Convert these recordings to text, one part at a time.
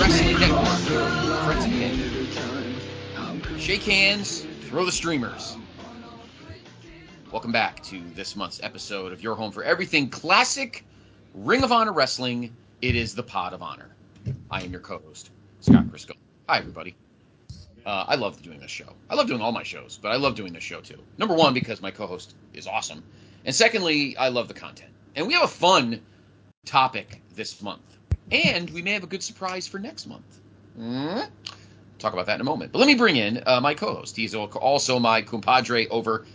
Wrestling Network. Friends. Shake hands, throw the streamers. Welcome back to this month's episode of Your Home for Everything Classic Ring of Honor Wrestling. It is the Pod of Honor. I am your co-host, Scott Crisco. Hi, everybody. Uh, I love doing this show. I love doing all my shows, but I love doing this show too. Number one, because my co-host is awesome, and secondly, I love the content. And we have a fun topic this month, and we may have a good surprise for next month. Hmm? Talk about that in a moment. But let me bring in uh, my co-host. He's also my compadre over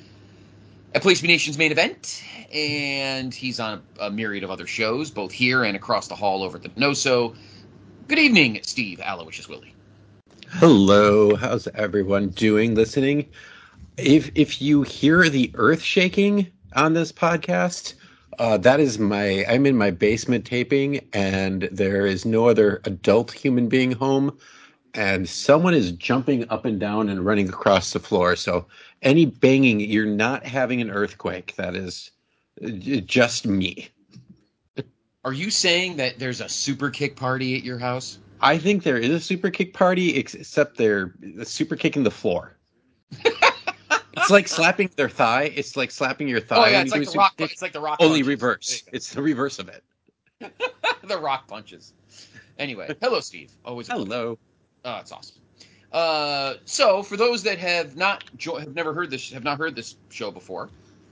at Place B Nation's main event, and he's on a, a myriad of other shows, both here and across the hall over at the NoSo. Good evening, Steve Aloysius Willie. Hello, how's everyone doing listening? If if you hear the earth shaking on this podcast, uh, that is my I'm in my basement taping and there is no other adult human being home and someone is jumping up and down and running across the floor. So any banging, you're not having an earthquake. That is uh, just me. Are you saying that there's a super kick party at your house? I think there is a super kick party, except they're super kicking the floor. it's like slapping their thigh. It's like slapping your thigh. Oh yeah, it's like the rock. It's like the rock. only punches. reverse. It's the reverse of it. the rock punches. Anyway, hello, Steve. Always. Hello. Oh, that's awesome. Uh, so for those that have not jo- have never heard this have not heard this show before,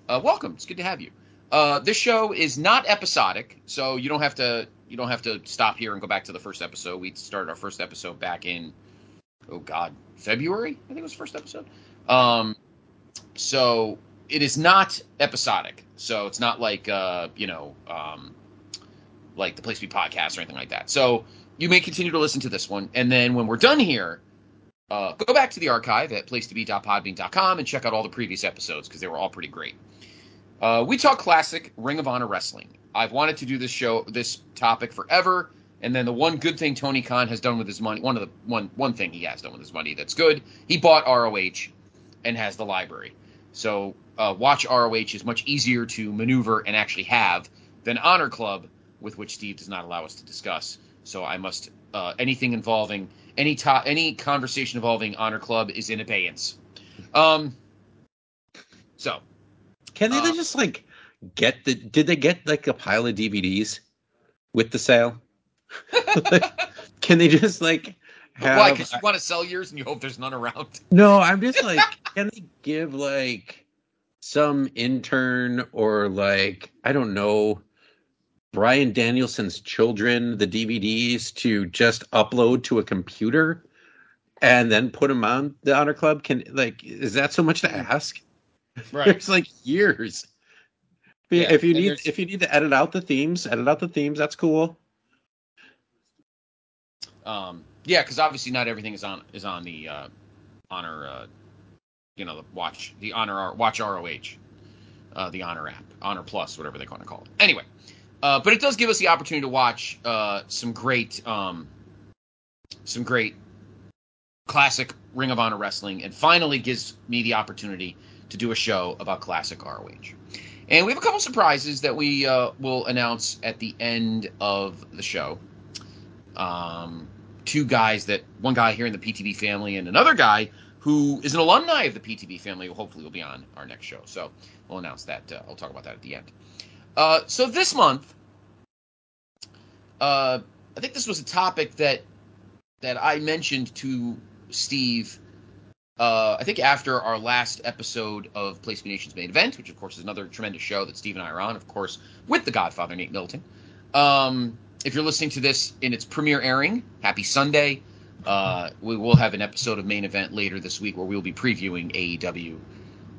uh, welcome. It's good to have you. Uh, this show is not episodic, so you don't have to you don't have to stop here and go back to the first episode. We started our first episode back in oh god February I think it was the first episode. Um, so it is not episodic. So it's not like uh, you know um, like the Place to Be podcast or anything like that. So you may continue to listen to this one, and then when we're done here, uh, go back to the archive at placetobe.podbean.com and check out all the previous episodes because they were all pretty great. Uh, we talk classic Ring of Honor wrestling. I've wanted to do this show, this topic forever, and then the one good thing Tony Khan has done with his money, one of the one one thing he has done with his money that's good, he bought ROH and has the library. So uh, watch ROH is much easier to maneuver and actually have than Honor Club, with which Steve does not allow us to discuss. So I must uh, anything involving any to- any conversation involving Honor Club is in abeyance. Um. So Can they Uh, just like get the? Did they get like a pile of DVDs with the sale? Can they just like have? why? Because you want to sell yours and you hope there's none around. No, I'm just like, can they give like some intern or like I don't know, Brian Danielson's children the DVDs to just upload to a computer and then put them on the Honor Club? Can like is that so much to ask? Right. There's like years. If you- Yeah, if you need there's- if you need to edit out the themes, edit out the themes. That's cool. Um, yeah, because obviously not everything is on is on the uh, honor, uh, you know, the watch the honor watch ROH, uh, the honor app, honor plus, whatever they want to call it. Anyway, uh, but it does give us the opportunity to watch uh, some great, um, some great classic Ring of Honor wrestling, and finally gives me the opportunity to do a show about classic ROH. And we have a couple surprises that we uh, will announce at the end of the show. Um, two guys that one guy here in the PTB family and another guy who is an alumni of the PTB family who hopefully will be on our next show. So we'll announce that. Uh, I'll talk about that at the end. Uh, so this month, uh, I think this was a topic that that I mentioned to Steve. Uh, I think after our last episode of Place B Nation's main event, which of course is another tremendous show that Steve and I are on, of course, with the Godfather Nate Milton. Um, if you're listening to this in its premiere airing, happy Sunday. Uh, we will have an episode of main event later this week where we'll be previewing AEW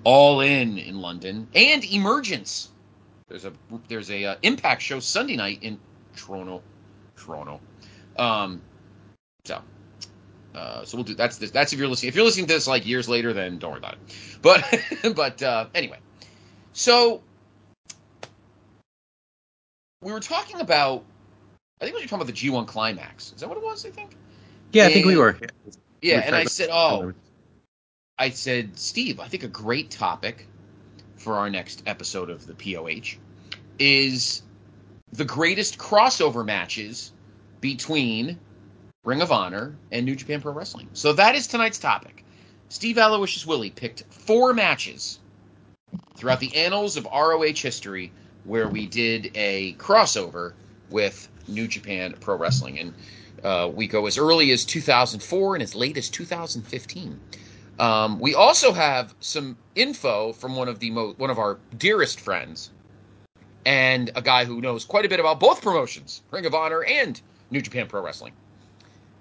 All In in London and Emergence. There's a there's a uh, Impact show Sunday night in Toronto, Toronto. Um, So, uh, so we'll do that's this. That's if you're listening. If you're listening to this like years later, then don't worry about it. But but uh, anyway, so we were talking about. I think we were talking about the G1 climax. Is that what it was? I think. Yeah, I think we were. Yeah, We're and I said, oh, I said, Steve, I think a great topic for our next episode of the POH is the greatest crossover matches between Ring of Honor and New Japan Pro Wrestling. So that is tonight's topic. Steve Aloysius Willie picked four matches throughout the annals of ROH history where we did a crossover with New Japan Pro Wrestling. And uh, we go as early as 2004 and as late as 2015. Um, we also have some info from one of the mo- one of our dearest friends, and a guy who knows quite a bit about both promotions, Ring of Honor and New Japan Pro Wrestling.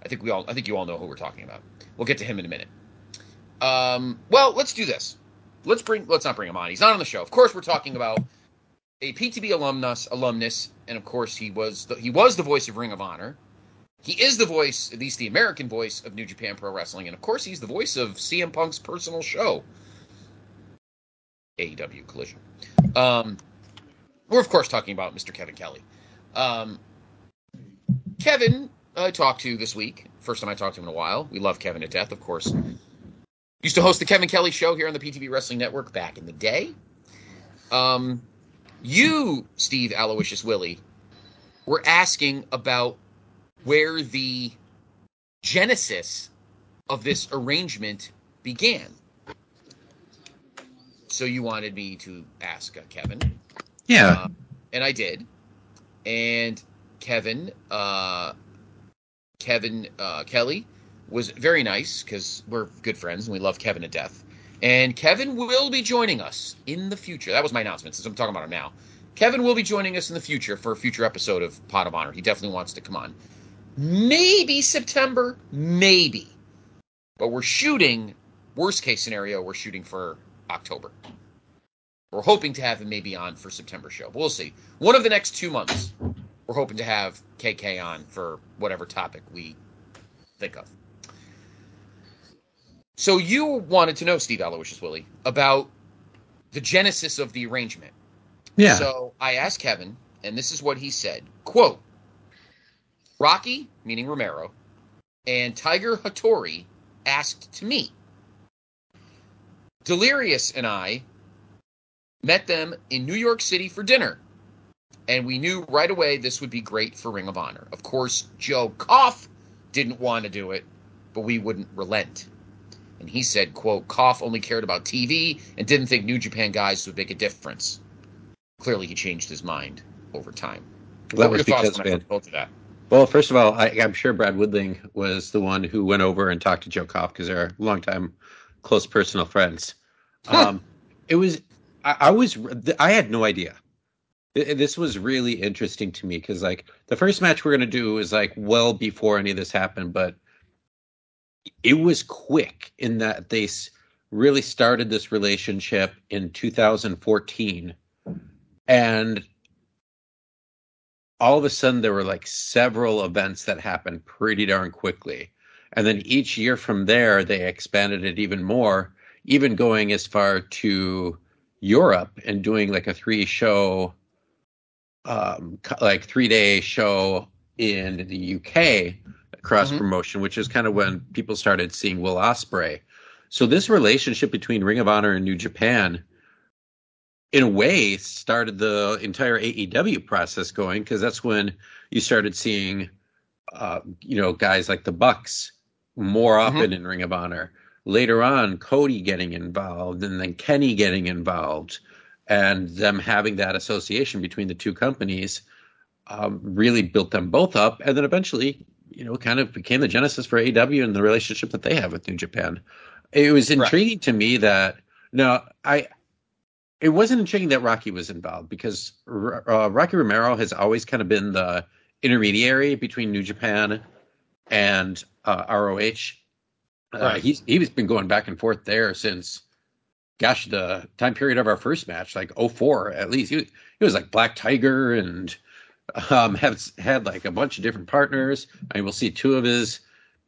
I think we all I think you all know who we're talking about. We'll get to him in a minute. Um, well, let's do this. Let's bring let's not bring him on. He's not on the show. Of course, we're talking about a PTB alumnus alumnus, and of course he was the, he was the voice of Ring of Honor. He is the voice, at least the American voice of New Japan Pro Wrestling, and of course he's the voice of CM Punk's personal show, AEW Collision. Um, we're of course talking about Mr. Kevin Kelly. Um, Kevin, I talked to this week. First time I talked to him in a while. We love Kevin to death, of course. Used to host the Kevin Kelly show here on the PTB Wrestling Network back in the day. Um, you, Steve Aloysius Willie, were asking about where the genesis of this arrangement began. So you wanted me to ask uh, Kevin, Yeah. uh, and I did. And Kevin, uh, Kevin uh, Kelly, was very nice because we're good friends and we love Kevin to death. And Kevin will be joining us in the future. That was my announcement since I'm talking about him now. Kevin will be joining us in the future for a future episode of Pod of Honor. He definitely wants to come on. Maybe September, maybe. But we're shooting, worst case scenario, we're shooting for October. We're hoping to have him maybe on for September show. But we'll see. One of the next two months, we're hoping to have KK on for whatever topic we think of. So you wanted to know, Steve Aloysius Willie, about the genesis of the arrangement. Yeah. So I asked Kevin, and this is what he said. Quote Rocky, meaning Romero, and Tiger Hattori asked to meet. Delirious and I met them in New York City for dinner. And we knew right away this would be great for Ring of Honor. Of course, Joe Koff didn't want to do it, but we wouldn't relent. And he said, quote, Koff only cared about TV and didn't think New Japan guys would make a difference. Clearly he changed his mind over time. that what were was because when I man, first told you that? Well, first of all, I, I'm sure Brad Woodling was the one who went over and talked to Joe Koff because they're longtime close personal friends. Huh. Um, it was, I, I was, I had no idea. This was really interesting to me because, like, the first match we're going to do is like well before any of this happened, but it was quick in that they really started this relationship in 2014. And all of a sudden there were like several events that happened pretty darn quickly. And then each year from there, they expanded it even more, even going as far to Europe and doing like a three show, um, like three day show in the UK cross Mhm. promotion, which is kind of when people started seeing Will Ospreay. So this relationship between Ring of Honor and New Japan in a way started the entire AEW process going because that's when you started seeing uh, you know guys like the Bucks more often in Ring of Honor. Later on, Cody getting involved, and then Kenny getting involved, and them having that association between the two companies um, really built them both up, and then eventually, you know, kind of became the genesis for AEW and the relationship that they have with New Japan. It was Right. intriguing to me that no, I it wasn't intriguing that Rocky was involved because uh, Rocky Romero has always kind of been the intermediary between New Japan and uh, ROH. Uh, Right. He's he's been going back and forth there since, gosh, the time period of our first match, like 04 at least. He, he was like Black Tiger and um, has had like a bunch of different partners. I mean, we'll see two of his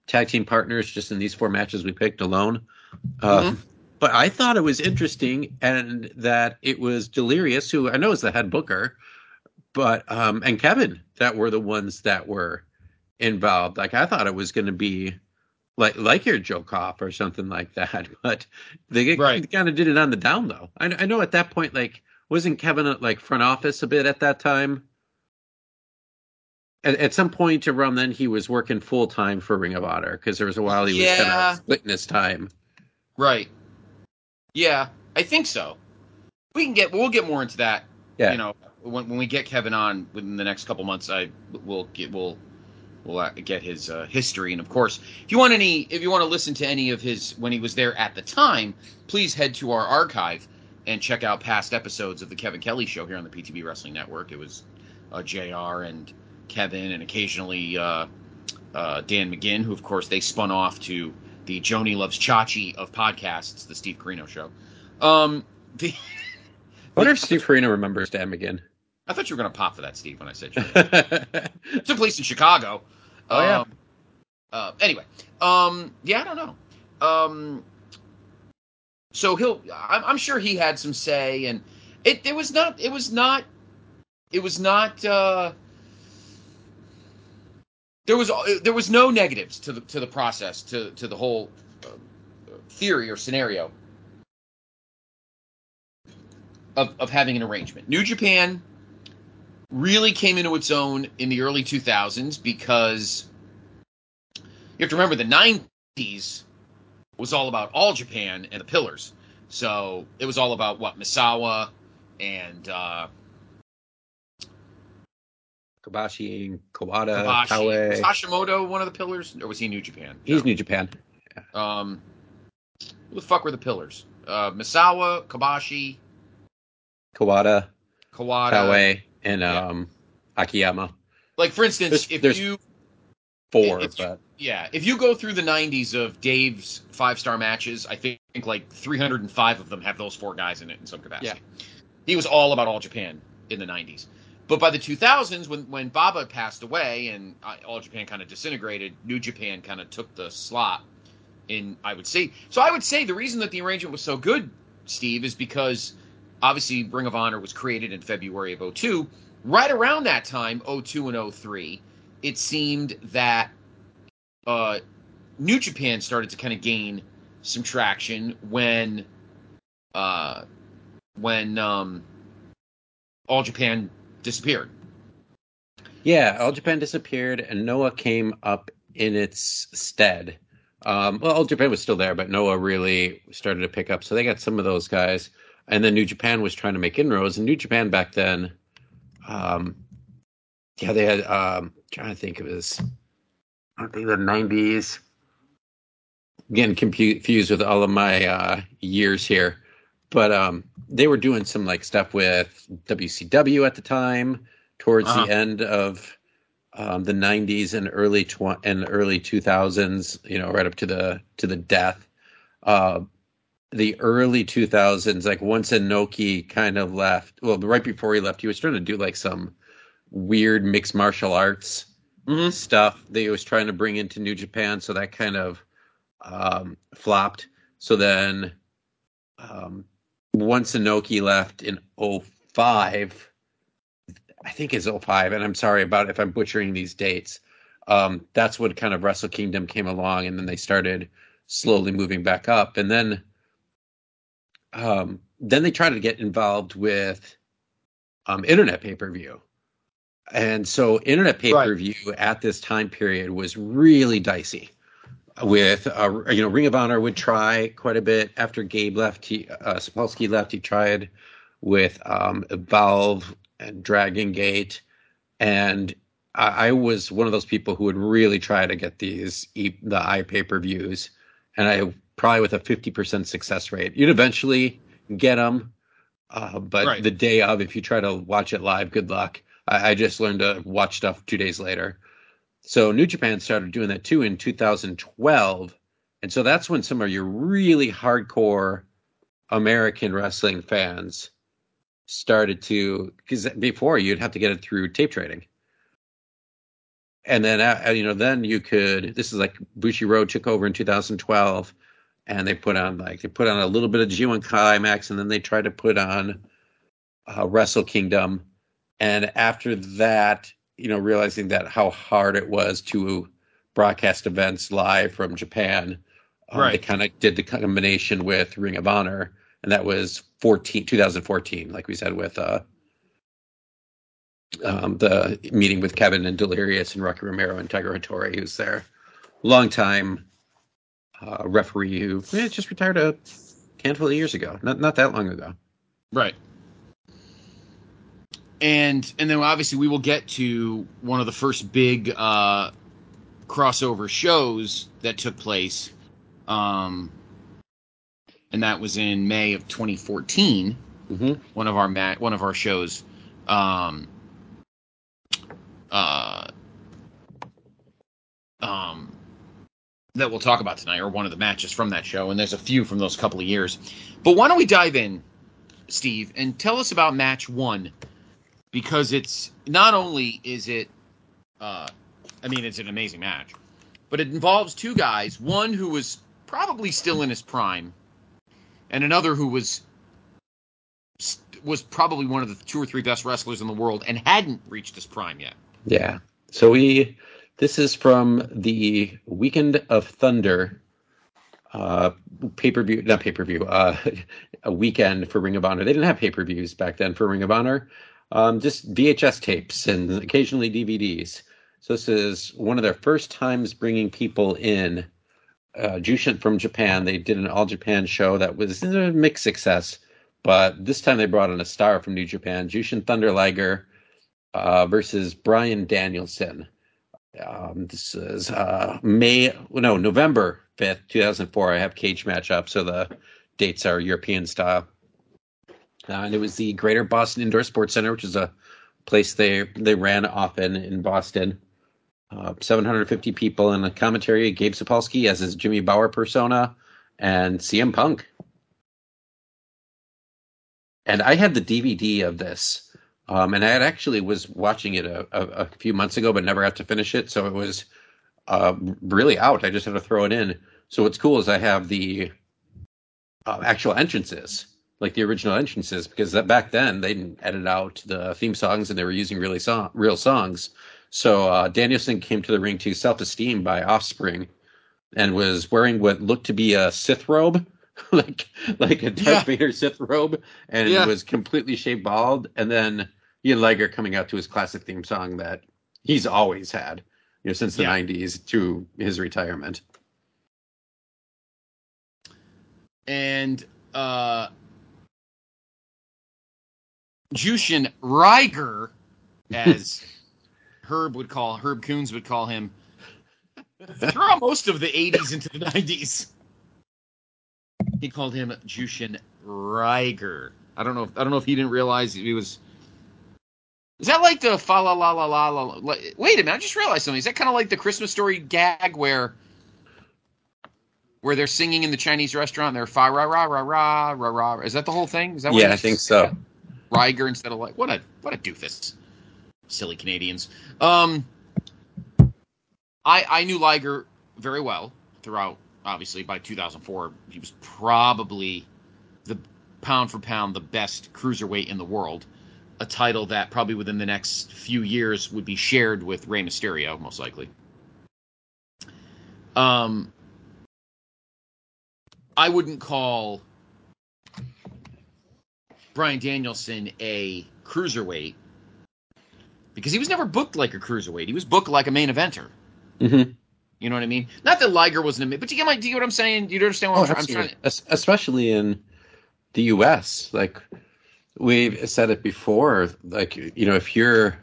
tag team partners just in these four matches we picked alone. Uh, Mhm. But I thought it was interesting, and that it was Delirious, who I know is the head booker, but um, and Kevin that were the ones that were involved. Like I thought it was going to be like like your Joe Koff or something like that, but they Right. kind of did it on the down low. I, I know at that point, like wasn't Kevin at like front office a bit at that time? At, at some point around then, he was working full time for Ring of Honor because there was a while he was kind of splitting his time. Right. Yeah, I think so. We can get we'll get more into that. Yeah. You know, when, when we get Kevin on within the next couple months, I will get we'll we'll uh, get his uh, history, and of course, if you want any, if you want to listen to any of his when he was there at the time, please head to our archive and check out past episodes of the Kevin Kelly Show here on the PTB Wrestling Network. It was uh, Jr. and Kevin, and occasionally uh, uh, Dan McGinn, who of course they spun off to the Joanie Loves Chachi of podcasts, the Steve Carino Show. Um, the, I wonder if Steve Farina remembers Dan McGinn. I thought you were going to pop for that, Steve, when I said Joanie. took place in Chicago. Oh, yeah. Um, uh, anyway, um, yeah, I don't know. Um, so he'll. I'm, I'm sure he had some say, and it. It was not. It was not. It was not. Uh, there was there was no negatives to the to the process to to the whole uh, theory or scenario of of having an arrangement. New Japan really came into its own in the early 2000s because you have to remember the 90s was all about all Japan and the pillars. So it was all about what Misawa and uh, Kobashi Kawada, Kobashi. Kawe. Hashimoto one of the pillars, or was he New Japan? He's No. New Japan. Um, who the fuck were the pillars? Uh, Misawa, Kobashi, Kawada, Kawada. Kawe, and yeah. um, Akiyama. Like for instance, There's- if there's- you Four, It's- but Yeah, if you go through the 90s of Dave's five star matches, I think like 305 of them have those four guys in it in some capacity. Yeah. He was all about All Japan in the 90s. But by the 2000s, when, when Baba passed away and uh, All Japan kind of disintegrated, New Japan kind of took the slot in, I would say. So I would say the reason that the arrangement was so good, Steve, is because obviously Ring of Honor was created in February of 02. Right around that time, 02 and 03, it seemed that uh, New Japan started to kind of gain some traction when uh, when um, All Japan disappeared. yeah, All Japan disappeared, and Noah came up in its stead. Um, well, All Japan was still there, but Noah really started to pick up. So they got some of those guys, and then New Japan was trying to make inroads. And New Japan back then, um, yeah, they had. Um, trying to think of his, I think the '90s. Getting confused with all of my uh, years here, but um, they were doing some like stuff with WCW at the time, towards Uh-huh. the end of um, the '90s and early tw- and early 2000s. You know, right up to the to the death. Uh, the early 2000s, like once Inoki kind of left, well, right before he left, he was trying to do like some weird mixed martial arts Mm-hmm. stuff that he was trying to bring into New Japan. So that kind of um, flopped. So then um, once Inoki left in 05, I think it's 05, and I'm sorry about if I'm butchering these dates. Um, that's when kind of Wrestle Kingdom came along, and then they started slowly moving back up. And then um, then they tried to get involved with um, internet pay per view. And so internet pay per view at this time period was really dicey. With uh, you know, Ring of Honor would try quite a bit after Gabe left. He uh, Sapolsky left. He tried with um, Evolve and Dragon Gate, and I, I was one of those people who would really try to get these e- the i pay per views, and I probably with a fifty percent success rate. You'd eventually get them, uh, but Right. the day of, if you try to watch it live, good luck. I, I just learned to watch stuff two days later. So New Japan started doing that too in 2012, and so that's when some of your really hardcore American wrestling fans started to because before you'd have to get it through tape trading. and then uh, you know then you could this is like Bushiroad took over in 2012 and they put on like they put on a little bit of G1 Climax and then they tried to put on uh, Wrestle Kingdom and after that you know realizing that how hard it was to broadcast events live from Japan um, Right. they kind of did the combination with Ring of Honor and that was 14 2014 like we said with uh um, the meeting with Kevin and Delirious and Rocky Romero and Tiger Hattori, who's there, long time uh, referee who eh, just retired a handful of years ago, not not that long ago. Right. And and then obviously we will get to one of the first big uh, crossover shows that took place, um, and that was in May of 2014. Mm-hmm. One of our ma- one of our shows, um, uh, um, that we'll talk about tonight, or one of the matches from that show. And there's a few from those couple of years. But why don't we dive in, Steve, and tell us about match one because it's not only is it, uh, I mean, it's an amazing match, but it involves two guys, one who was probably still in his prime, and another who was was probably one of the two or three best wrestlers in the world and hadn't reached his prime yet. Yeah. So we this is from the Weekend of Thunder uh pay per view not pay per view uh a weekend for Ring of Honor. They didn't have pay per views back then for Ring of Honor. Um, just VHS tapes and occasionally DVDs. So this is one of their first times bringing people in. Uh, Jushin from Japan. They did an all Japan show that was a mixed success, but this time they brought in a star from New Japan, Jushin Thunder Liger uh, versus Brian Danielson. Um, this is uh, May, no, November 5th, 2004. I have cage match up, so the dates are European style. Uh, and it was the Greater Boston Indoor Sports Center, which is a place they they ran often in Boston. Uh, 750 people and a commentary. Gabe Sapolsky as his Jimmy Bower persona, and CM Punk. And I had the DVD of this, um, and I actually was watching it a, a, a few months ago, but never got to finish it. So it was uh, really out. I just had to throw it in. So what's cool is I have the uh, actual entrances, like the original entrances, because that back then they didn't edit out the theme songs and they were using really song, real songs. So uh, Danielson came to the ring to Self Esteem by Offspring and was wearing what looked to be a Sith robe, like like a Darth Yeah. Vader Sith robe, and Yeah. was completely shaved bald. And then Ian Liger coming out to his classic theme song that he's always had, you know, since the Yeah. '90s to his retirement. and uh Jushin Riger, as Herb would call Herb Coons would call him, throughout most of the '80s into the '90s. He called him Jushin Riger. I don't know. If, I don't know if he didn't realize he was. Is that like the fa la la la la la? Wait a minute! I just realized something. Is that kind of like the Christmas story gag where where they're singing in the Chinese restaurant. They're fa ra ra ra ra ra ra. Is that the whole thing? Is that what Yeah, I think so. Riger instead of like what a what a doofus. Silly Canadians. Um, I I knew Liger very well throughout. Obviously, by 2004, he was probably the pound for pound the best cruiserweight in the world. A title that probably within the next few years would be shared with Rey Mysterio, most likely. Um, I wouldn't call Brian Danielson a cruiserweight because he was never booked like a cruiserweight. He was booked like a main eventer. Mm-hmm. You know what I mean? Not that Liger wasn't a main, but do you get my? Do you get what I'm saying? Do you understand what Oh, I'm, trying- I'm trying? Es- Especially in the U.S. Like we've said it before. Like you know, if you're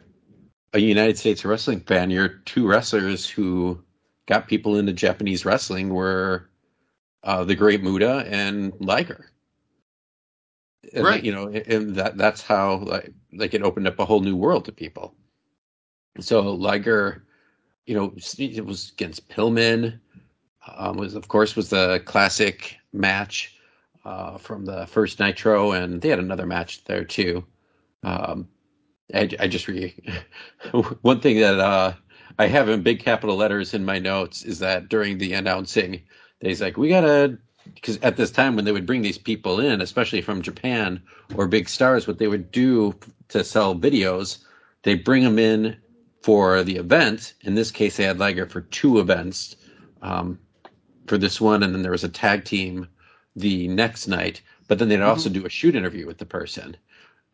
a United States wrestling fan, your two wrestlers who got people into Japanese wrestling were uh, the Great Muta and Liger. And, Right. You know, and that that's how like like it opened up a whole new world to people. So Liger, you know, it was against Pillman. Um, was of course was the classic match uh, from the first Nitro, and they had another match there too. Um, I, I just re one thing that uh, I have in big capital letters in my notes is that during the announcing, he's like, we gotta, because at this time when they would bring these people in, especially from Japan or big stars, what they would do to sell videos, they bring them in for the event. In this case, they had Liger for two events. Um, for this one, and then there was a tag team the next night. But then they'd also do a shoot interview with the person.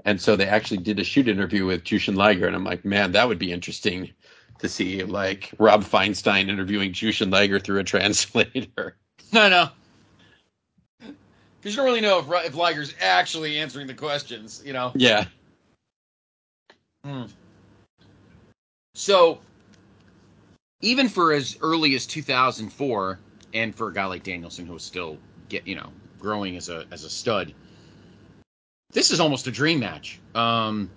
And so they actually did a shoot interview with Jushin Liger, and I'm like, man, that would be interesting to see, like Rob Feinstein interviewing Jushin Liger through a translator. No, no. Because you don't really know if, if Liger's actually answering the questions, you know? Yeah. Hmm. So, even for as early as 2004, and for a guy like Danielson who was still get you know growing as a as a stud, this is almost a dream match. Um,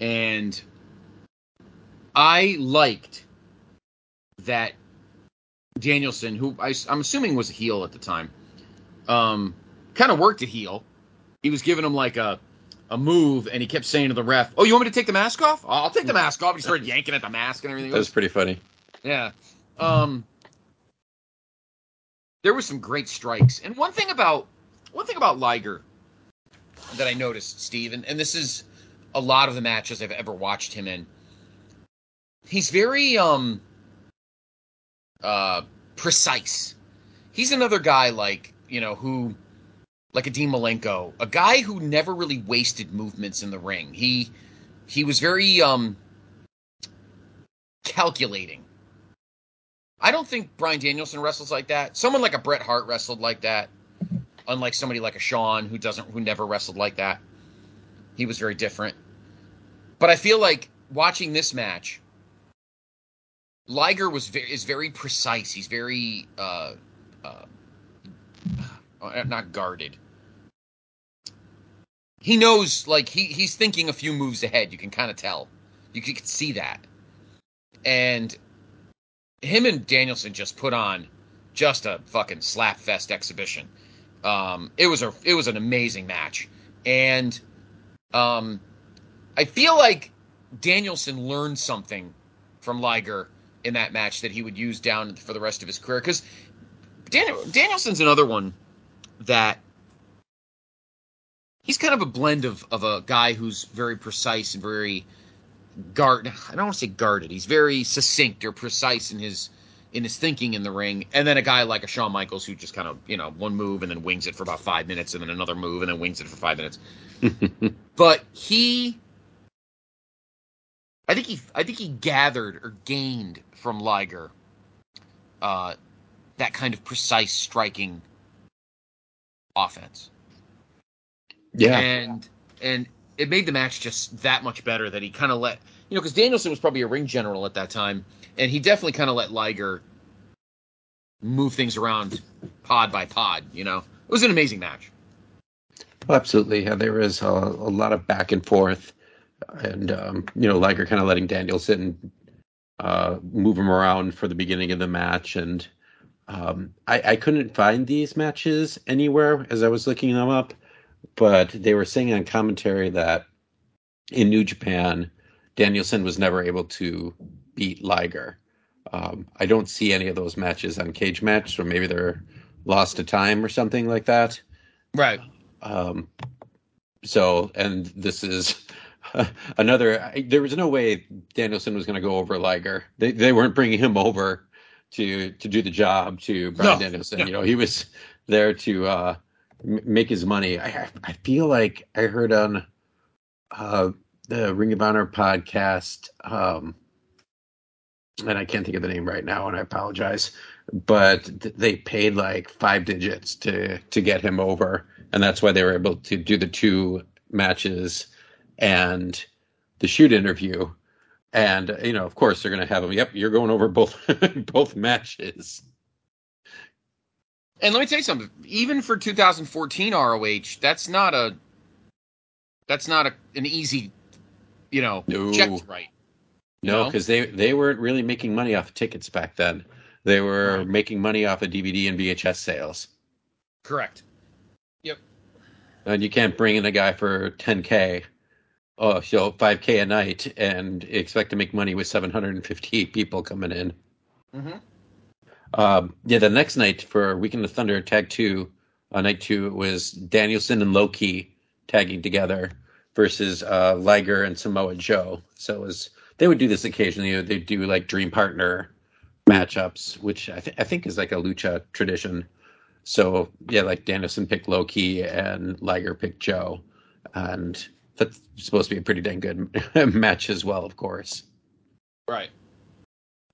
and I liked that Danielson, who I, am assuming was a heel at the time, um, kind of worked a heel. He was giving him like a a move, and he kept saying to the ref, "Oh, you want me to take the mask off? I'll take the mask off." He started yanking at the mask and everything. That was pretty funny. Yeah. Um, there were some great strikes, and one thing about one thing about Liger that I noticed, Steve, and, and this is a lot of the matches I've ever watched him in. He's very um uh precise. He's another guy like you know who like a Dean Malenko, a guy who never really wasted movements in the ring. He he was very um calculating. I don't think Brian Danielson wrestles like that. Someone like a Bret Hart wrestled like that, unlike somebody like a Shawn who doesn't who never wrestled like that. He was very different. But I feel like watching this match, Liger was very, is very precise. He's very uh, uh, not guarded. He knows, like he he's thinking a few moves ahead. You can kind of tell. You can see that, and him and Danielson just put on just a fucking slap fest exhibition. Um, it was a it was an amazing match, and um, I feel like Danielson learned something from Liger in that match that he would use down for the rest of his career. Because Daniel, Danielson's another one that he's kind of a blend of of a guy who's very precise and very guard. I don't want to say guarded. He's very succinct or precise in his in his thinking in the ring, and then a guy like a Shawn Michaels who just kind of you know one move and then wings it for about five minutes, and then another move and then wings it for five minutes. but he, I think he, I think he gathered or gained from Liger uh, that kind of precise striking offense. Yeah, and and it made the match just that much better that he kind of let you know because Danielson was probably a ring general at that time, and he definitely kind of let Liger move things around pod by pod. You know, it was an amazing match. Oh, absolutely. Yeah, there was a, a lot of back and forth, and um, you know, Liger kind of letting Danielson uh, move him around for the beginning of the match, and um, I, I couldn't find these matches anywhere as I was looking them up but they were saying on commentary that in New Japan, Danielson was never able to beat Liger. Um, I don't see any of those matches on Cage Match, so maybe they're lost to time or something like that. Right. Um, so, and this is another. There was no way Danielson was going to go over Liger. They they weren't bringing him over to to do the job to Brian No, no. You know, he was there to uh, m- make his money. I I feel like I heard on uh, the Ring of Honor podcast, um, and I can't think of the name right now, and I apologize. But th- they paid like five digits to to get him over, and that's why they were able to do the two matches and the shoot interview. And you know, of course, they're going to have him. Yep, you're going over both both matches. And let me tell you something. Even for 2014 ROH, that's not a that's not a, an easy, you know, No. check to write. No, No? because they they weren't really making money off of tickets back then. They were Right. making money off of DVD and VHS sales. Correct. Yep. And you can't bring in a guy for 10k oh, you know, 5K a night and expect to make money with 758 people coming in. Mm-hmm. Um, yeah, the next night for Weekend of Thunder Tag Two, uh, night two it was Danielson and Low Ki tagging together versus uh, Liger and Samoa Joe. So it was they would do this occasionally. They do like dream partner matchups, which I, th- I think is like a lucha tradition. So yeah, like Danielson picked Low Ki and Liger picked Joe, and that's supposed to be a pretty dang good match as well, of course. Right.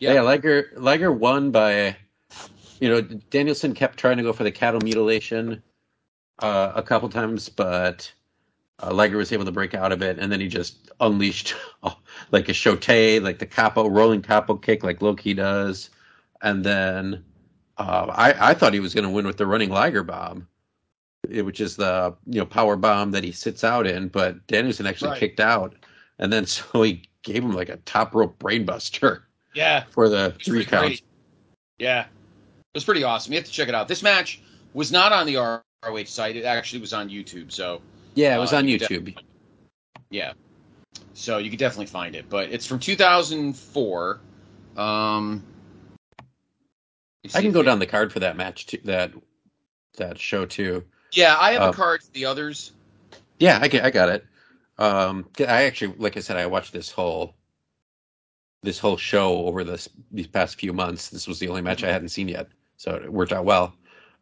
Yeah, yeah, Liger Liger won by, you know, Danielson kept trying to go for the cattle mutilation uh, a couple times, but uh, Liger was able to break out of it, and then he just unleashed uh, like a shote, like the koppo rolling koppo kick, like Low Ki does, and then uh, I I thought he was going to win with the running Liger bomb, which is the you know power bomb that he sits out in, but Danielson actually Right. kicked out, and then so he gave him like a top rope brainbuster Yeah. for the three counts. great. Yeah. It was pretty awesome. You have to check it out. This match was not on the ROH site. It actually was on YouTube. So, Yeah, it was Uh, on you YouTube. yeah. So you could definitely find it. But it's from 2004. Um, I can go down the card for that match too, that that show too. Yeah, I have Uh, the card for the others. Yeah, I get, I got it. Um, I actually, like I said, I watched this whole this whole show over this these past few months. This was the only match I hadn't seen yet, so it worked out well.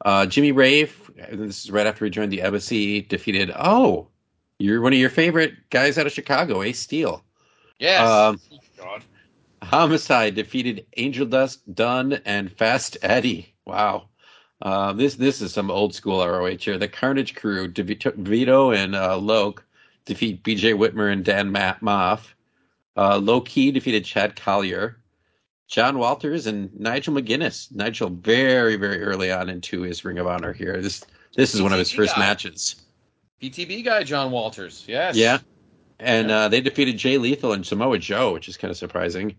Uh, Jimmy Rave, this is right after he joined the Embassy, defeated. Oh, you're one of your favorite guys out of Chicago, Ace Steel. Yes. Um, God. Homicide defeated Angel Dust, Dunn, and Fast Eddie. Wow. Uh, this this is some old school ROH here. The Carnage Crew, DeVito Vito and uh, Loke defeat BJ Whitmer and Dan Ma- Maff. Uh, Low Ki defeated Chad Collier. John Walters and Nigel McGuinness. Nigel very very early on into his Ring of Honor here. This this is one of his first guy. matches. PTB guy, John Walters. Yes. Yeah. And uh, they defeated Jay Lethal and Samoa Joe, which is kind of surprising.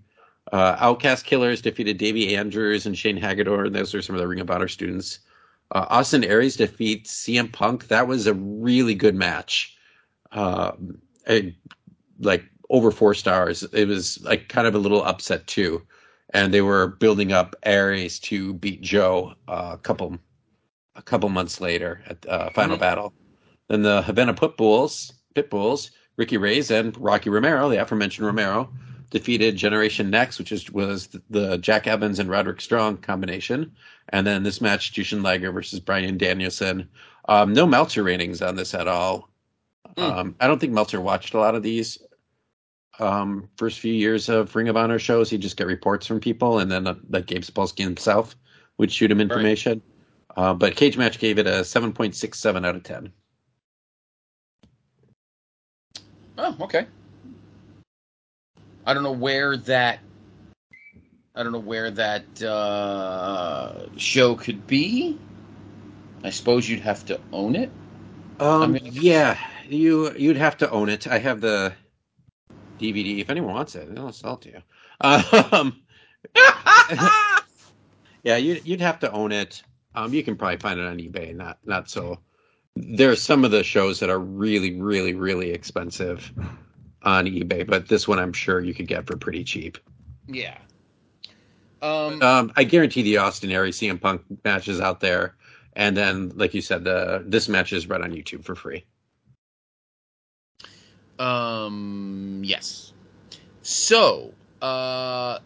Uh, Outcast Killers defeated Davey Andrews and Shane Hagador. Those are some of the Ring of Honor students. Uh, Austin Aries defeats CM Punk. That was a really good match. It- like over four stars. It was like kind of a little upset too. And they were building up Aries to beat Joe uh, a couple a couple months later at uh, Final Mhm. Battle. Then the Havana Pitbulls, Pitbulls, Ricky Reyes and Rocky Romero, the aforementioned Romero, defeated Generation Next, which is, was the, Jack Evans and Roderick Strong combination. And then this match, Jushin Liger versus Brian Danielson. Um, no Meltzer ratings on this at all. Hmm. Um, I don't think Meltzer watched a lot of these um, first few years of Ring of Honor shows. He just got reports from people, and then uh, like Gabe Sapolsky himself would shoot him information. Uh, but Cage Match gave it a 7.67 out of 10. Oh, okay. I don't know where that. I don't know where that uh, show could be. I suppose you'd have to own it. Um, mean- yeah, you you'd have to own it. I have the DVD. If anyone wants it, I'll sell it to you. Um, yeah, you'd you'd have to own it. Um, you can probably find it on eBay. Not not so. There are some of the shows that are really, really, really expensive on eBay, but this one I'm sure you could get for pretty cheap. yeah. Um, Um, I guarantee the Austin Aries CM Punk matches out there, and then, like you said, the this match is right on YouTube for free. Um. Yes. So, uh,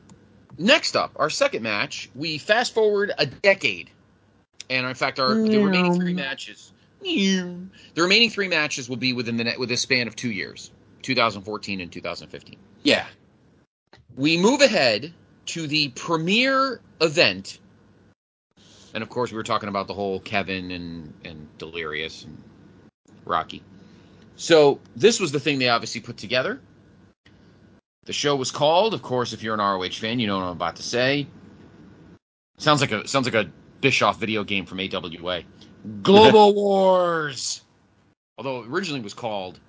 next up, our second match. We fast forward a decade, and in fact, our the remaining three matches. The remaining three matches will be within the net with a span of two years, 2014 and 2015. Yeah, We move ahead to the premier event, and of course, we were talking about the whole Kevin and and Delirious and Rocky. So this was the thing they obviously put together. The show was called, of course, if you're an ROH fan, you know what I'm about to say. Sounds like a sounds like a Bischoff video game from AWA. Global Wars. Although it originally was called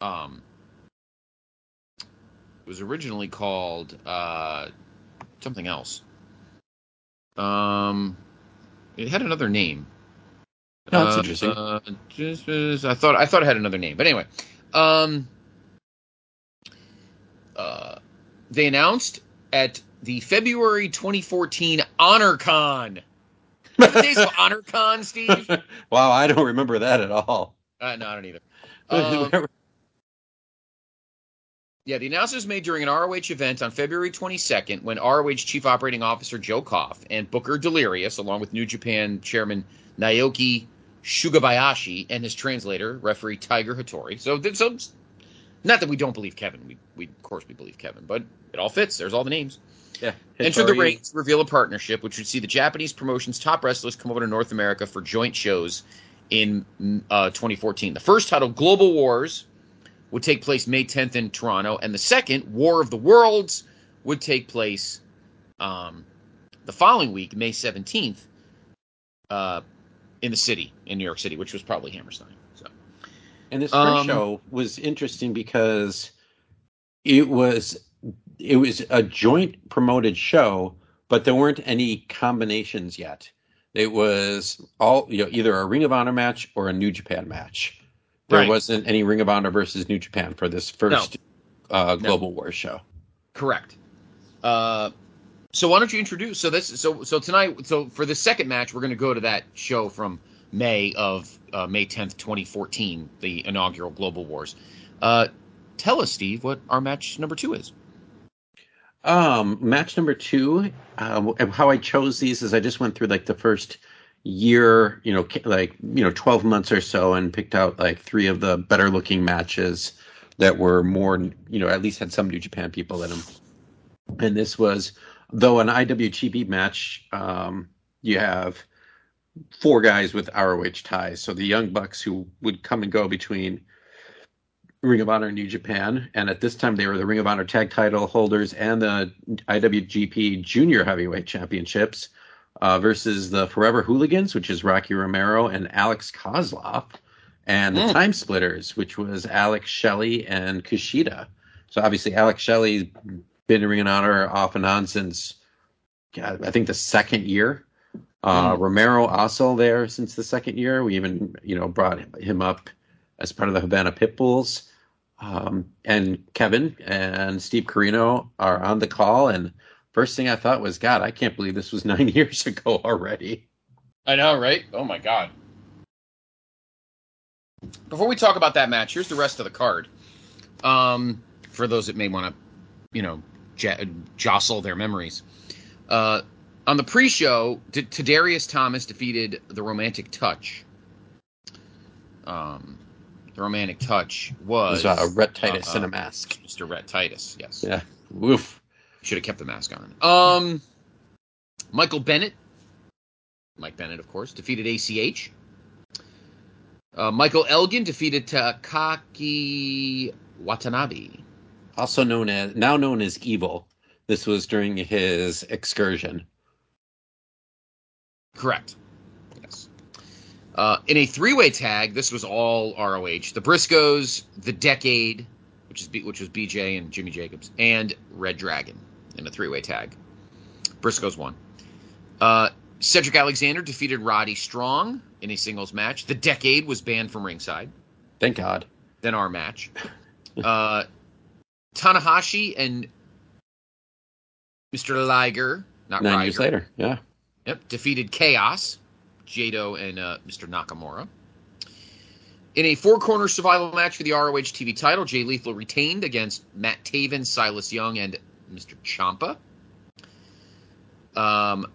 um it was originally called uh something else. Um it had another name. No, that's Uh, interesting. Uh, just, just- I thought I thought it had another name, but anyway, um, uh, they announced at the February 2014 HonorCon. Days of HonorCon, Steve? wow, I don't remember that at all. Uh, no, I don't either. Um, yeah, the announcement was made during an ROH event on February 22nd when ROH Chief Operating Officer Joe Koff and Booker Delirious, along with New Japan Chairman Naoki Sugabayashi and his translator, referee Tiger Hattori. So, so not that we don't believe Kevin. We, we of course we believe Kevin, but it all fits. There's all the names. yeah, Enter the ring to reveal a partnership, which would see the Japanese promotion's top wrestlers come over to North America for joint shows in uh, 2014. The first title, Global Wars, would take place May 10th in Toronto, and the second, War of the Worlds, would take place um, the following week, May 17th, uh, in the city, in New York City, which was probably Hammerstein. So, And this Um, show was interesting because it was it was a joint promoted show, but there weren't any combinations yet. It was all you know, either a Ring of Honor match or a New Japan match. There Right. wasn't any Ring of Honor versus New Japan for this first uh, Global War show. Correct. Uh, so why don't you introduce? So this, so so tonight, so for the second match, we're going to go to that show from May of uh, May tenth, twenty fourteen, the inaugural Global Wars. Uh, tell us, Steve, what our match number two is. Um, match number two. Uh, how I chose these is I just went through like the first year, you know, like you know, twelve months or so, and picked out like three of the better looking matches that were more, you know, at least had some New Japan people in them. And this was, though an IWGP match, um, you have four guys with ROH ties. So the Young Bucks who would come and go between Ring of Honor and New Japan, and at this time they were the Ring of Honor tag title holders and the IWGP Junior Heavyweight Championships uh, versus the Forever Hooligans, which is Rocky Romero and Alex Kozlov, and the Mm. Time Splitters, which was Alex Shelley and Kushida. So obviously Alex Shelley's been in Ring of Honor off and on since God, I think the second year. Uh, Mm. Romero also there since the second year. We even you know brought him up as part of the Havana Pitbulls. Um, and Kevin and Steve Corino are on the call. And first thing I thought was, God, I can't believe this was nine years ago already. I know, right? Oh my god. Before we talk about that match, here's the rest of the card. Um, for those that may want to, you know, j- jostle their memories. Uh, on the pre-show, Tadarius Thomas defeated the Romantic Touch. Um, the Romantic Touch It was was uh, Rhett Titus uh, in a mask. Mr. Rhett Titus. Yes. Yeah. Woof. Should have kept the mask on. Um, Michael Bennett, Mike Bennett, of course, defeated ACH. Uh, Michael Elgin defeated Takaaki Watanabe. Also known as, now known as Evil. This was during his excursion. Correct. Yes. Uh, in a three-way tag, this was all ROH. The Briscoes, the Decade, which is B, which was BJ and Jimmy Jacobs, and Red Dragon in a three-way tag. Briscoes won. Uh, Cedric Alexander defeated Roddy Strong in a singles match. The Decade was banned from ringside. Thank God. Then our match. Uh, Tanahashi and Mr. Liger, not Nine Liger, years later. Yeah. Yep, defeated Chaos, Jado and uh, Mr. Nakamura. In a four-corner survival match for the ROH TV title, Jay Lethal retained against Matt Taven, Silas Young, and Mr. Ciampa. Um,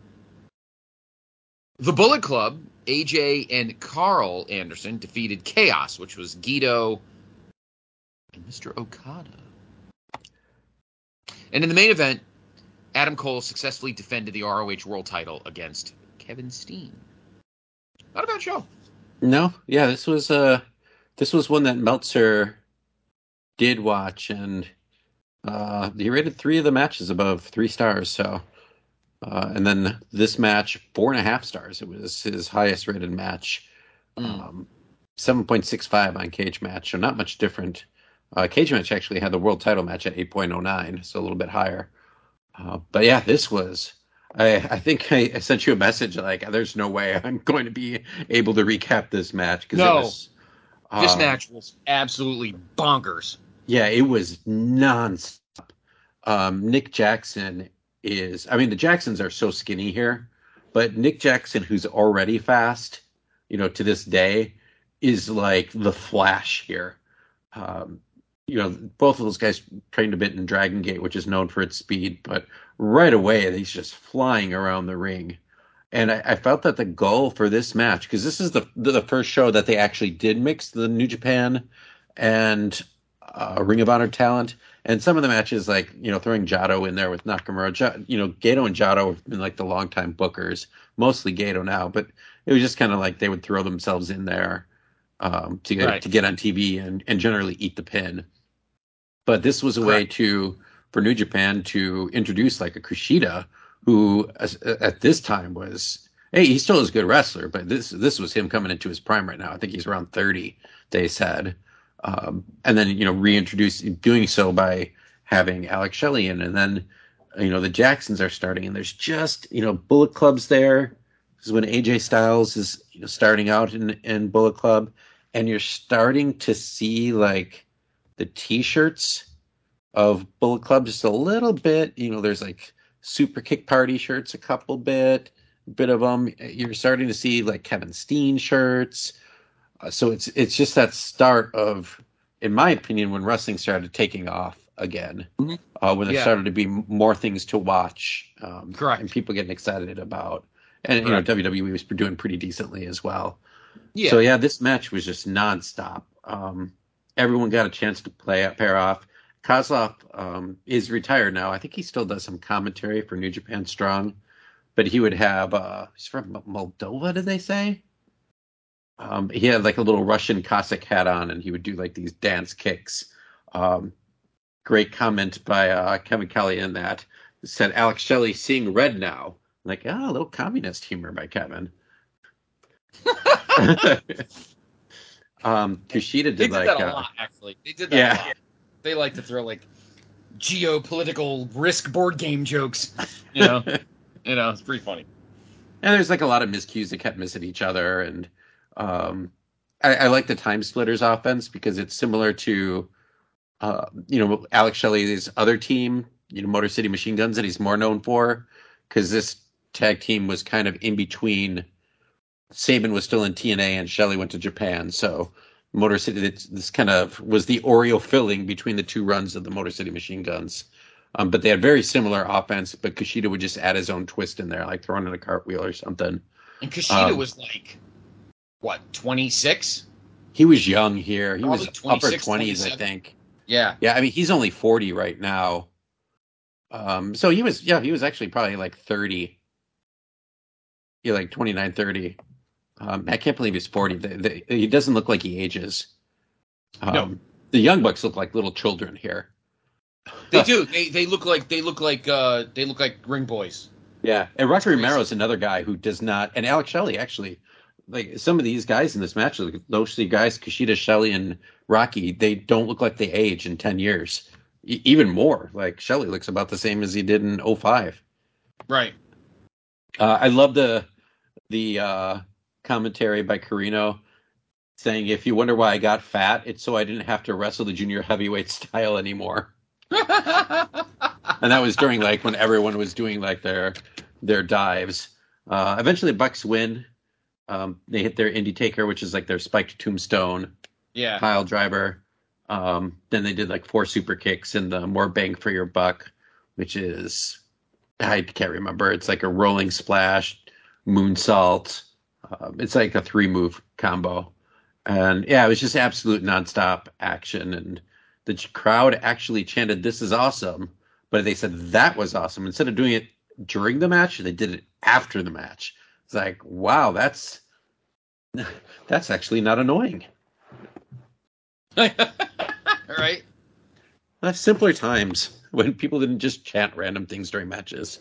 the Bullet Club, AJ and Carl Anderson defeated Chaos, which was Gedo and Mr. Okada. And in the main event, Adam Cole successfully defended the ROH World title against Kevin Steen. Not a bad show. No, yeah, this was uh this was one that Meltzer did watch and uh he rated three of the matches above three stars, so uh and then this match four and a half stars. It was his highest rated match. Mm. Um seven point six five on cage match, so not much different. Uh cage match actually had the world title match at eight point oh nine, so a little bit higher. Uh, but yeah, this was I, I think I, I sent you a message like, "There's no way I'm going to be able to recap this match because No. it was This um, match was absolutely bonkers. Yeah, it was nonstop. um, Nick Jackson is. I mean, the Jacksons are so skinny here, but Nick Jackson, who's already fast, you know, to this day, is like the Flash here. Um, you know, both of those guys trained a bit in Dragon Gate, which is known for its speed, but right away he's just flying around the ring. And I, I felt that the goal for this match, because this is the the first show that they actually did mix the New Japan and uh, Ring of Honor talent, and some of the matches, like you know, throwing Jado in there with Nakamura, J- you know, Gedo and Jado have been like the longtime bookers, mostly Gedo now, but it was just kind of like they would throw themselves in there um, to get Right. to get on TV and and generally eat the pin. But this was a way to for New Japan to introduce like a Kushida, who as, at this time was hey he still is a good wrestler, but this this was him coming into his prime right now. I think he's around thirty. They said, um, and then you know reintroduce doing so by having Alex Shelley in, and then you know the Jacksons are starting, and there's just you know Bullet Club's there. This is when AJ Styles is you know starting out in in Bullet Club, and you're starting to see like the T-shirts of Bullet Club just a little bit. You know, there's like Super Kick Party shirts, a couple bit, bit of them. You're starting to see like Kevin Steen shirts. Uh, so it's it's just that start of, in my opinion, when wrestling started taking off again, Mhm. uh, when there Yeah. started to be more things to watch, um, Correct. and people getting excited about, and you know WWE was doing pretty decently as well. Yeah. So yeah, this match was just nonstop. Um, everyone got a chance to play pair off. Kozlov um, is retired now. I think he still does some commentary for New Japan Strong, but he would have. Uh, he's from Moldova, did they say? Um, he had like a little Russian Cossack hat on, and he would do like these dance kicks. Um, great comment by uh, Kevin Kelly in that said Alex Shelley seeing red now. Like, ah, a little communist humor by Kevin. um, Kushida they did did like that a uh, lot, actually. They did that yeah. a lot. They like to throw like geopolitical risk board game jokes. You know, you know, it's pretty funny. And there's like a lot of miscues that kept missing each other, and um, I, I like the time splitters offense because it's similar to, uh, you know, Alex Shelley's other team, you know, Motor City Machine Guns that he's more known for, because this tag team was kind of in between. Sabin was still in TNA and Shelley went to Japan, so Motor City. This, this kind of was the Oreo filling between the two runs of the Motor City Machine Guns. Um, but they had very similar offense, but Kushida would just add his own twist in there, like throwing in a cartwheel or something. And Kushida Um, was like, what, 26? He was young here. He was Probably upper 26, 20s, I think. Yeah. Yeah, I mean, he's only 40 right now. Um, so he was, yeah, he was actually probably like 30. Yeah, like 29, 30. Um, I can't believe he's 40. The, the, he doesn't look like he ages. Um, No. The Young Bucks look like little children here. They do. They they look like they look like uh they look like ring boys. Yeah, and Rocky is another guy who does not, and Alex Shelley actually, like some of these guys in this match, like those three guys, Kushida, Shelley, and Rocky, they don't look like they age in ten years. E- even more, like Shelley looks about the same as he did in 05. Right. Uh, I love the the uh, commentary by Corino saying, "If you wonder why I got fat, it's so I didn't have to wrestle the junior heavyweight style anymore." and that was during like when everyone was doing like their their dives. Uh, eventually, Bucks win. Um, they hit their Indytaker, which is like their spiked tombstone yeah. pile driver. Um, then they did like four super kicks and the more bang for your buck, which is I can't remember. It's like a rolling splash, moonsault. Um, it's like a three move combo, and yeah, it was just absolute nonstop action. And the crowd actually chanted, "This is awesome," but they said that was awesome instead of doing it during the match. They did it after the match. It's like, wow, that's that's actually not annoying. right. That's simpler times when people didn't just chant random things during matches.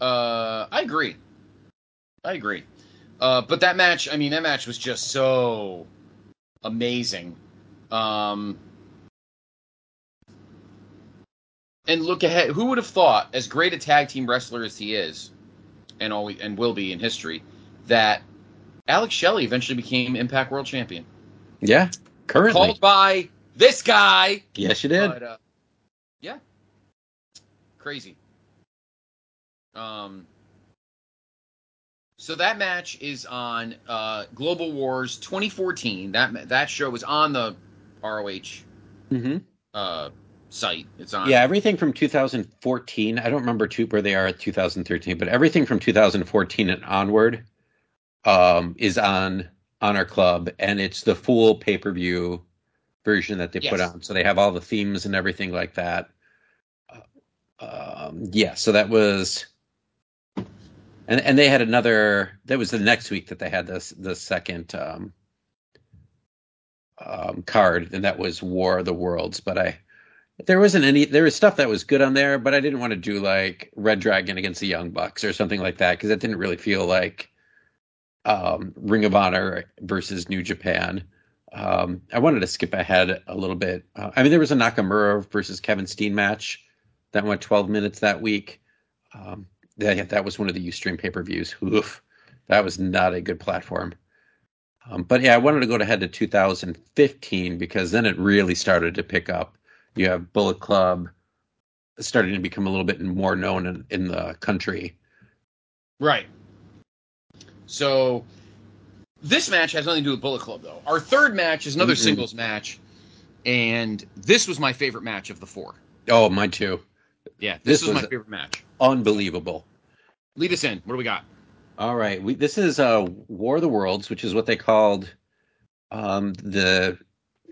Uh, I agree. I agree. Uh, but that match, I mean, that match was just so amazing. Um, and look ahead. Who would have thought, as great a tag team wrestler as he is, and always and will be in history, that Alex Shelley eventually became Impact World Champion, Yeah, currently. called by this guy. Yes, you did. But, uh, yeah, crazy. Um, so that match is on uh, Global Wars 2014. That that show was on the ROH hmm uh, site. It's on. Yeah, everything from 2014. I don't remember where they are at 2013, but everything from 2014 and onward um, is on on Honor Club, and it's the full pay per view version that they put on. So they have all the themes and everything like that. Um, yeah, so that was, and and they had another. That was the next week that they had this the second um, um, card, and that was War of the Worlds. But I there wasn't any there was stuff that was good on there but i didn't want to do like red dragon against the young bucks or something like that because that didn't really feel like um ring of honor versus new japan. Um i wanted to skip ahead a little bit. Uh, i mean there was a nakamura versus kevin steen match that went 12 minutes that week. Um that, that was one of the ustream pay-per-views. Oof, that was not a good platform. Um, but yeah i wanted to go ahead to 2015 because then it really started to pick up you have Bullet Club starting to become a little bit more known in, in the country. Right. So this match has nothing to do with Bullet Club, though. Our third match is another Mhm. singles match, and this was my favorite match of the four. Oh, mine too. Yeah, this, This was, my favorite match. Unbelievable. Lead us in. What do we got? All right, we, this is uh, War of the Worlds, which is what they called um, the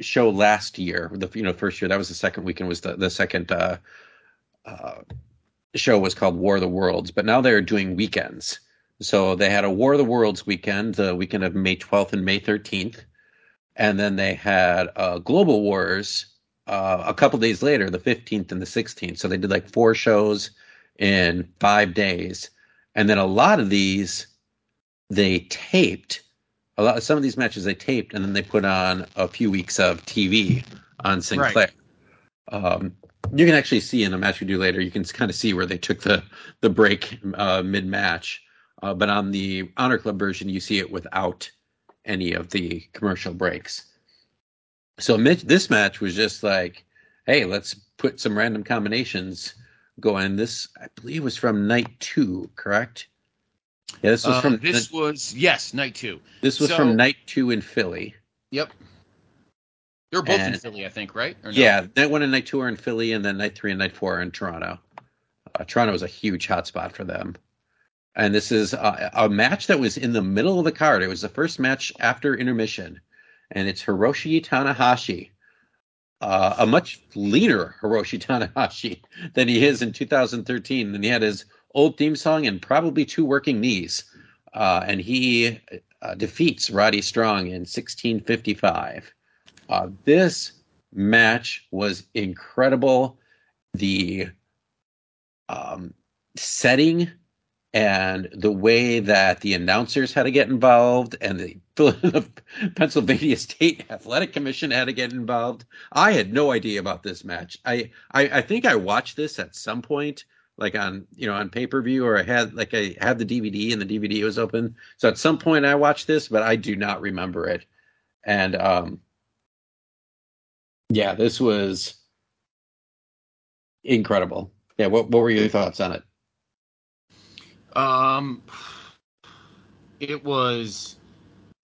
show last year. The you know first year that was the second weekend was the the second uh, uh, show was called War of the Worlds, but now they're doing weekends. So they had a War of the Worlds weekend, the weekend of May 12th and May 13th, and then they had uh, Global Wars uh, a couple days later, the 15th and the 16th. So they did like four shows in five days, and then a lot of these they taped. A lot, some of these matches they taped, and then they put on a few weeks of TV on Sinclair. Um, you can actually see in a match we do later. You can kind of see where they took the the break uh, mid match, uh, but on the Honor Club version, you see it without any of the commercial breaks. So this match was just like, hey, let's put some random combinations going. This I believe was from night two, correct? Yeah, this was Uh, from this was yes, night two. this was so- from night two in Philly. Yep. They're both in Philly, I think, right? Or no? Yeah, night one and night two are in Philly, and then night three and night four are in Toronto. Uh, Toronto was a huge hotspot for them. And this is a, a match that was in the middle of the card. It was the first match after intermission, and it's Hiroshi Tanahashi, uh, a much leaner Hiroshi Tanahashi than he is in 2013. And he had his old theme song and probably two working knees. Uh, and he uh, defeats Roddy Strong in 1655. Uh, this match was incredible. The um, setting and the way that the announcers had to get involved and the, Pennsylvania State Athletic Commission had to get involved. I had no idea about this match. I, I, I think I watched this at some point, like on you know on pay per view, or I had like I had the DVD and the DVD was open. So at some point I watched this, but I do not remember it. And um, yeah, this was incredible. Yeah, what what were your thoughts on it? Um, it was,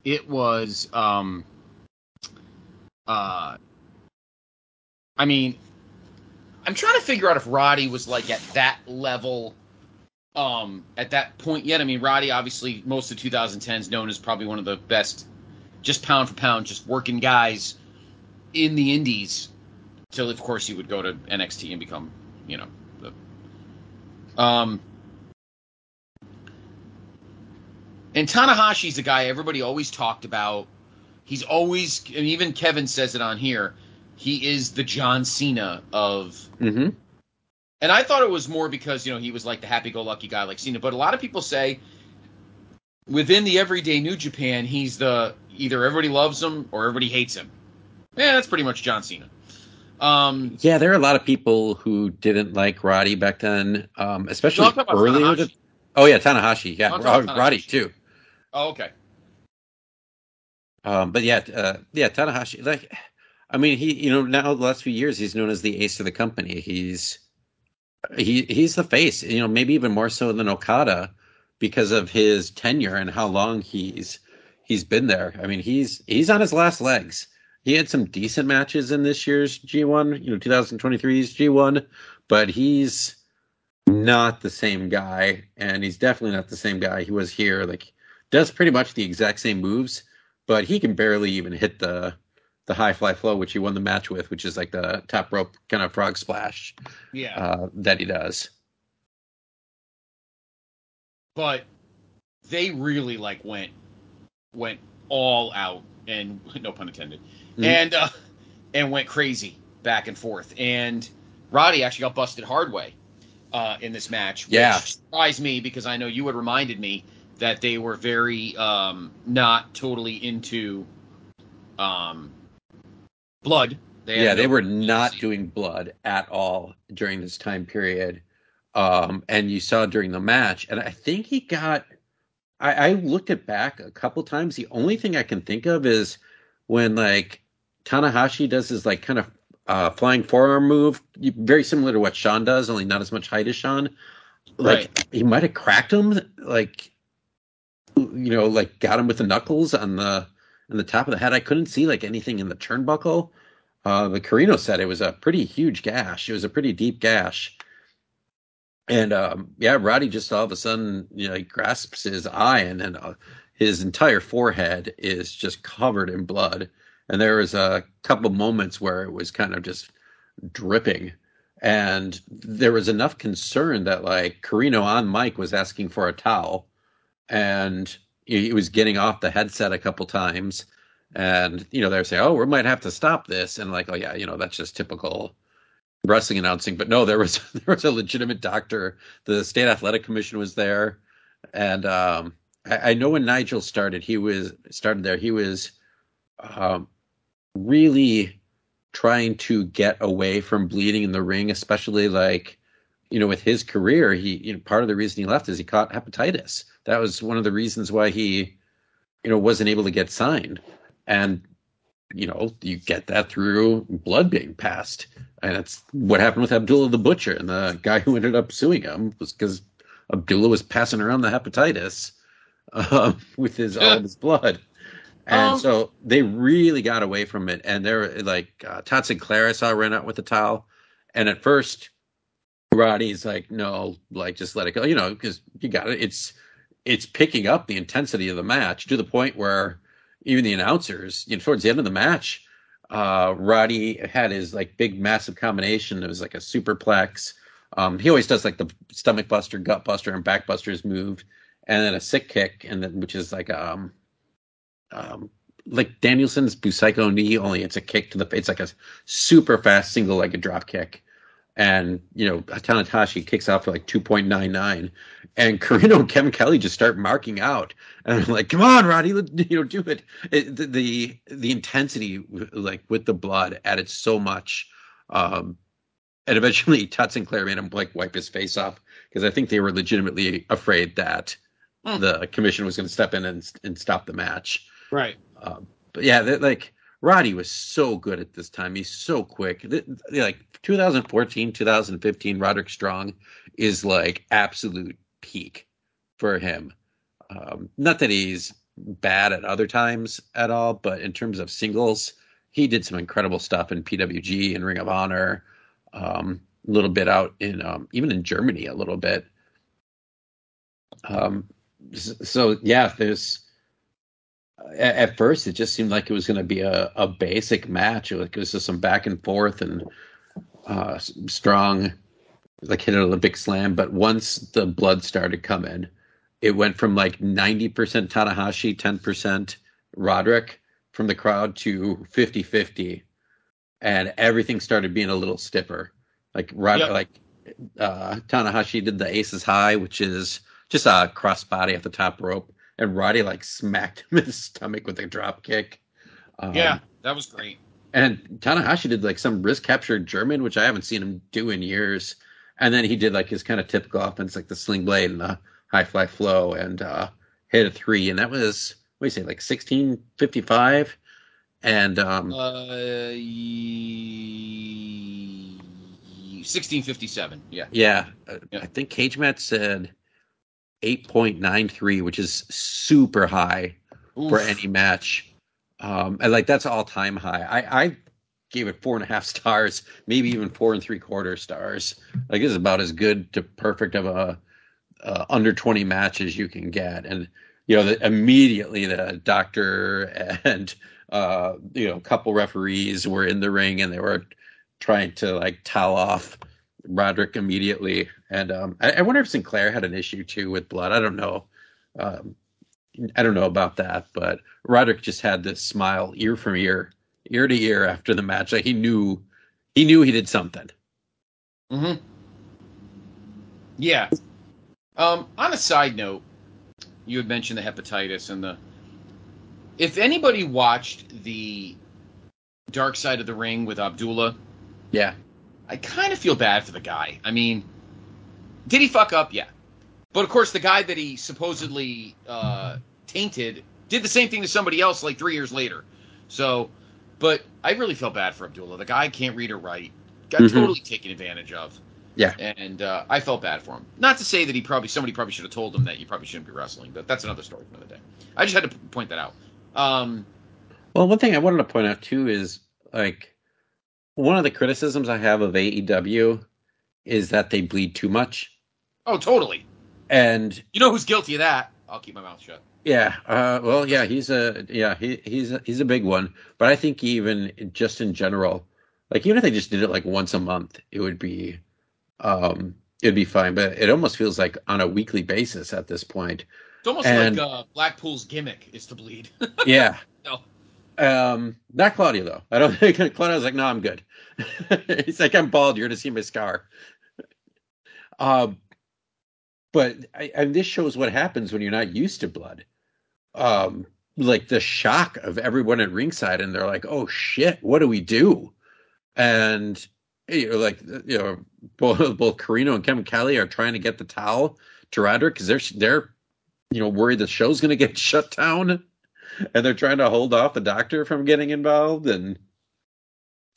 it was, um, uh, I mean, I'm trying to figure out if Roddy was like at that level, um, at that point yet. I mean, Roddy obviously most of 2010s known as probably one of the best, just pound for pound, just working guys in the Indies. Till of course he would go to NXT and become, you know, the, um. And Tanahashi's a guy everybody always talked about. He's always, and even Kevin says it on here. He is the John Cena of, Mm-hmm. and I thought it was more because you know he was like the happy-go-lucky guy like Cena. But a lot of people say within the everyday New Japan, he's the either everybody loves him or everybody hates him. Yeah, that's pretty much John Cena. Um, Yeah, there are a lot of people who didn't like Roddy back then, um, especially No, I'm talking about earlier. Tanahashi. to- oh yeah, Tanahashi. Yeah, I'm talking Rod- about Roddy too. oh, okay. Um, but yeah, uh, yeah, Tanahashi. Like, I mean, he you know now the last few years he's known as the ace of the company. He's he he's the face. You know, maybe even more so than Okada because of his tenure and how long he's he's been there. I mean, he's he's on his last legs. He had some decent matches in this year's G1, you know, 2023's G1, but he's not the same guy, and he's definitely not the same guy he was here. Like, does pretty much the exact same moves, but he can barely even hit the the high fly flow, which he won the match with, which is like the top rope kind of frog splash. Yeah. Uh, that he does. But they really like went went all out and no pun intended. Mm-hmm. And uh, and went crazy back and forth. And Roddy actually got busted hard way uh, in this match, which yeah. surprised me because I know you had reminded me that they were very um, not totally into um, blood. They yeah, they were not doing blood at all during this time period. Um, and you saw during the match, and I think he got. I, I looked it back a couple times. The only thing I can think of is when like Tanahashi does his like kind of uh, flying forearm move, very similar to what Shawn does, only not as much height as Shawn. Like right. he might have cracked him, like you know, like got him with the knuckles on the on the top of the head. I couldn't see like anything in the turnbuckle. Uh, the Corino said it was a pretty huge gash. It was a pretty deep gash. And um, yeah, Roddy just all of a sudden, you know, he grasps his eye and then uh, his entire forehead is just covered in blood. And there was a couple moments where it was kind of just dripping. And there was enough concern that like Corino on mic was asking for a towel and he was getting off the headset a couple times and you know they're saying oh we might have to stop this and like oh yeah you know that's just typical wrestling announcing. But no there was there was a legitimate doctor the state athletic commission was there and um, I, I, know when nigel started he was started there he was um, really trying to get away from bleeding in the ring especially like you know with his career he you know part of the reason he left is he caught hepatitis. That was one of the reasons why he you know wasn't able to get signed. And you know you get that through blood being passed. And that's what happened with abdullah the butcher. And the guy who ended up suing him was because abdullah was passing around the hepatitis uh, with his all of his blood. And um, so they really got away from it. And they're like uh, todd sinclair i saw ran out with the towel. And at first roddy's like no like just let it go you know because you got it it's it's picking up the intensity of the match to the point where even the announcers, you know, towards the end of the match, uh, Roddy had his like big massive combination. It was like a superplex. Um, he always does like the stomach buster, gut buster, and back busters move, and then a sick kick, and then which is like um, um, like Danielson's Busaiku knee, only it's a kick to the. It's like a super fast single legged drop kick and you know Tanahashi kicks out for like 2.99 and Corino and Kevin Kelly just start marking out. And I'm like come on Roddy you know do it, it the, the, the intensity like with the blood added so much um and eventually Todd Sinclair made him like wipe his face off because I think they were legitimately afraid that mm. the commission was going to step in and and stop the match. Right. Um, but yeah like Roddy was so good at this time. He's so quick. Like 2014, 2015, Roderick Strong is like absolute peak for him. Um, not that he's bad at other times at all, but in terms of singles, he did some incredible stuff in PWG and Ring of Honor. Um, a little bit out in um, even in Germany a little bit. Um, so yeah, there's at, at first it just seemed like it was going to be a, a basic match. Like it was just some back and forth and uh, strong, like hit an Olympic slam. But once the blood started coming, it went from like 90% Tanahashi, 10% Roderick from the crowd to 50 50. And everything started being a little stiffer. Like, Rod- yep. like uh, Tanahashi did the aces high, which is just a cross body at the top rope and Roddy like smacked him in the stomach with a drop kick. Um, yeah, that was great. And Tanahashi did like some wrist capture German, which I haven't seen him do in years. And then he did like his kind of typical offense, like the sling blade and the high fly flow, and uh, hit a three. And that was what do you say, like sixteen fifty five. And um, Uh, 1657. Yeah. yeah, uh, Yeah. I think Cage Match said 8.93, which is super high for any match. Um, and like that's all time high. I, I gave it four and a half stars, maybe even four and three quarter stars. Like this is about as good to perfect of a uh, under 20 match as you can get. And you know, the, immediately the doctor and uh, you know, a couple referees were in the ring and they were trying to like towel off Roderick immediately. And um, I, I wonder if Sinclair had an issue too with blood. I don't know. Um, I don't know about that, but Roderick just had this smile ear from ear, ear to ear after the match. Like he knew, he knew he did something. hmm Yeah. Um, on a side note, you had mentioned the hepatitis and the. If anybody watched the Dark Side of the Ring with Abdullah, Yeah, I kind of feel bad for the guy. I mean, did he fuck up? Yeah. But of course, the guy that he supposedly uh, tainted did the same thing to somebody else like three years later. So, but I really felt bad for Abdullah. The guy can't read or write, got Mhm. totally taken advantage of. Yeah. And uh, I felt bad for him. Not to say that he probably somebody probably should have told him that you probably shouldn't be wrestling, but that's another story for another day. I just had to point that out. Um, Well, one thing I wanted to point out too is like one of the criticisms I have of AEW is that they bleed too much. oh, totally. And You know who's guilty of that? I'll keep my mouth shut. yeah, uh, well, yeah, he's a yeah he he's a, he's a big one. But I think even just in general, like even if they just did it like once a month, it would be um it'd be fine. But it almost feels like on a weekly basis at this point. It's almost And- like uh, Blackpool's gimmick is to bleed. Yeah. Um, not Claudio though. I don't think Claudio's like, no, I'm good. He's like, I'm bald. You're gonna see my scar. Um, but I, and this shows what happens when you're not used to blood. Um, like the shock of everyone at ringside, and they're like, "Oh shit, what do we do?" And you know, like you know, both both Corino and Kevin Kelly are trying to get the towel to Roderick because they're they're you know worried the show's going to get shut down and they're trying to hold off the doctor from getting involved and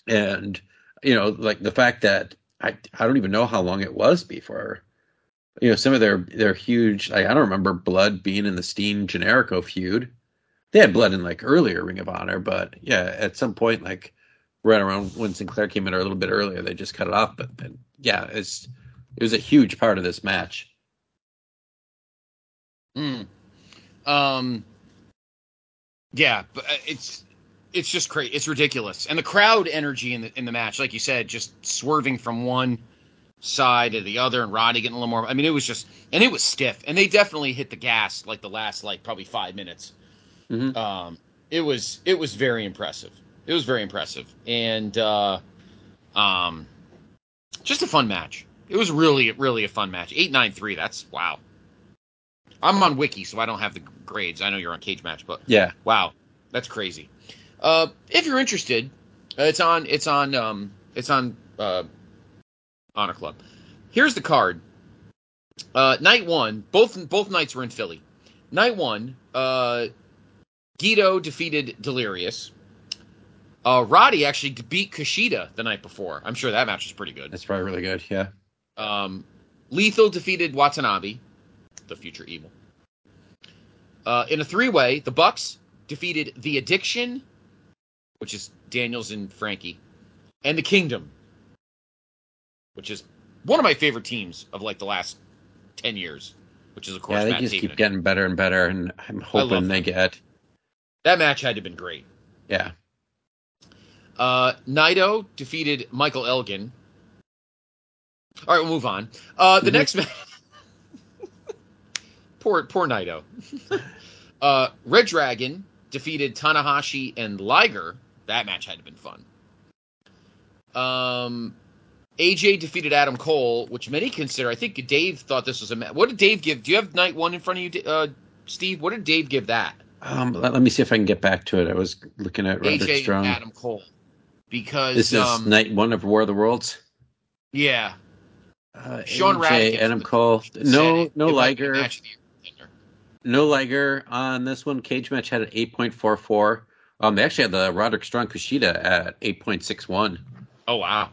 and you know like the fact that I I don't even know how long it was before you know some of their their huge like, I don't remember blood being in the Steen Generico feud. They had blood in like earlier Ring of Honor, but yeah, at some point like right around when Sinclair came in or a little bit earlier, they just cut it off. But, but yeah, it's it was a huge part of this match. Mm. Um. Yeah, but uh, it's it's just crazy. It's ridiculous, and the crowd energy in the in the match, like you said, just swerving from one side to the other, and Roddy getting a little more. I mean, it was just, and it was stiff, and they definitely hit the gas like the last like probably five minutes. Mhm. Um, it was it was very impressive. It was very impressive, and uh, um, just a fun match. It was really really a fun match. Eight nine three. That's wow. I'm on Wiki, so I don't have the grades. I know you're on Cage Match, but Yeah, wow, that's crazy. Uh, if you're interested, uh, it's on it's on um, it's on uh, Honor Club. Here's the card. Uh, night one, both both nights were in Philly. Night one, uh, Gedo defeated Delirious. Uh, Roddy actually beat Kushida the night before. I'm sure that match was pretty good. that's probably really good. Yeah. Um, Lethal defeated Watanabe, the future evil. Uh, in a three-way, the Bucks defeated the Addiction, which is Daniels and Frankie, and the Kingdom, which is one of my favorite teams of like the last ten years. Which is of course Yeah, they Matt just Taven keep and- getting better and better, and I'm hoping they get that match had to have been great. yeah. Uh, Naito defeated Michael Elgin. All right, we'll move on. Uh, the next match. Poor, poor Naito. uh, Red Dragon defeated Tanahashi and Liger. That match had to been fun. Um, AJ defeated Adam Cole, which many consider. I think Dave thought this was a match. What did Dave give? Do you have night one in front of you, uh, Steve? What did Dave give that? Um, let, let me see if I can get back to it. I was looking at Roderick AJ Strong. Adam Cole. Because This is um, night one of War of the Worlds. yeah, Uh, Sean AJ, Adam Cole. No, no it might be Liger. match of the year contender. No Liger on this one. Cage match had an 8.44. Um, they actually had the Roderick Strong Kushida at eight point six one. Oh wow.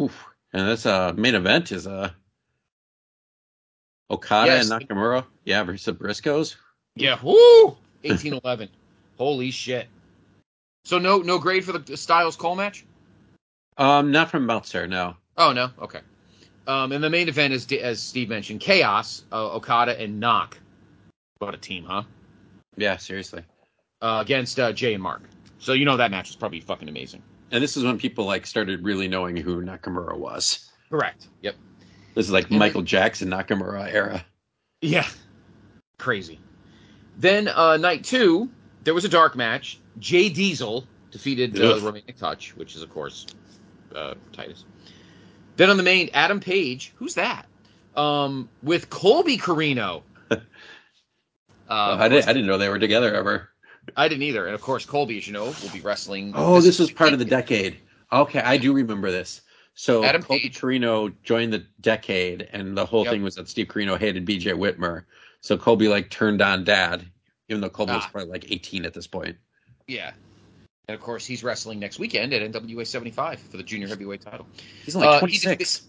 Oof. And this uh main event is uh Okada Yes. and Nakamura. Yeah, versus Briscoes. Yeah. Eighteen eleven. Holy shit. So no no grade for the Styles Cole match. Um, not from Meltzer, no. Oh no. Okay. Um, and the main event is as Steve mentioned, Chaos, uh, Okada and Knock. What a team, huh? Yeah, seriously. Uh, against uh, Jay and Mark. So you know that match was probably fucking amazing. And this is when people like started really knowing who Nakamura was. Correct. Yep. This is like And Michael Jackson Nakamura era. Yeah. Crazy. Then uh, night two, there was a dark match. Jay Diesel defeated uh, Ugh. Romantic Touch, which is of course uh, Titus. Then on the main, Adam Page. Who's that? Um, with Colby Corino. uh, I, didn't, course- I didn't know they were together ever. I didn't either. And of course, Colby, as you know, will be wrestling. Oh, this was part of the decade. Okay, I do remember this. So Adam Colby Page. Corino joined the decade, and the whole Yep. thing was that Steve Corino hated BJ Whitmer. So Colby like turned on Dad, even though Colby was Ah. probably like 18 at this point. Yeah. And of course, he's wrestling next weekend at NWA 75 for the junior heavyweight title. He's only Uh, he 26.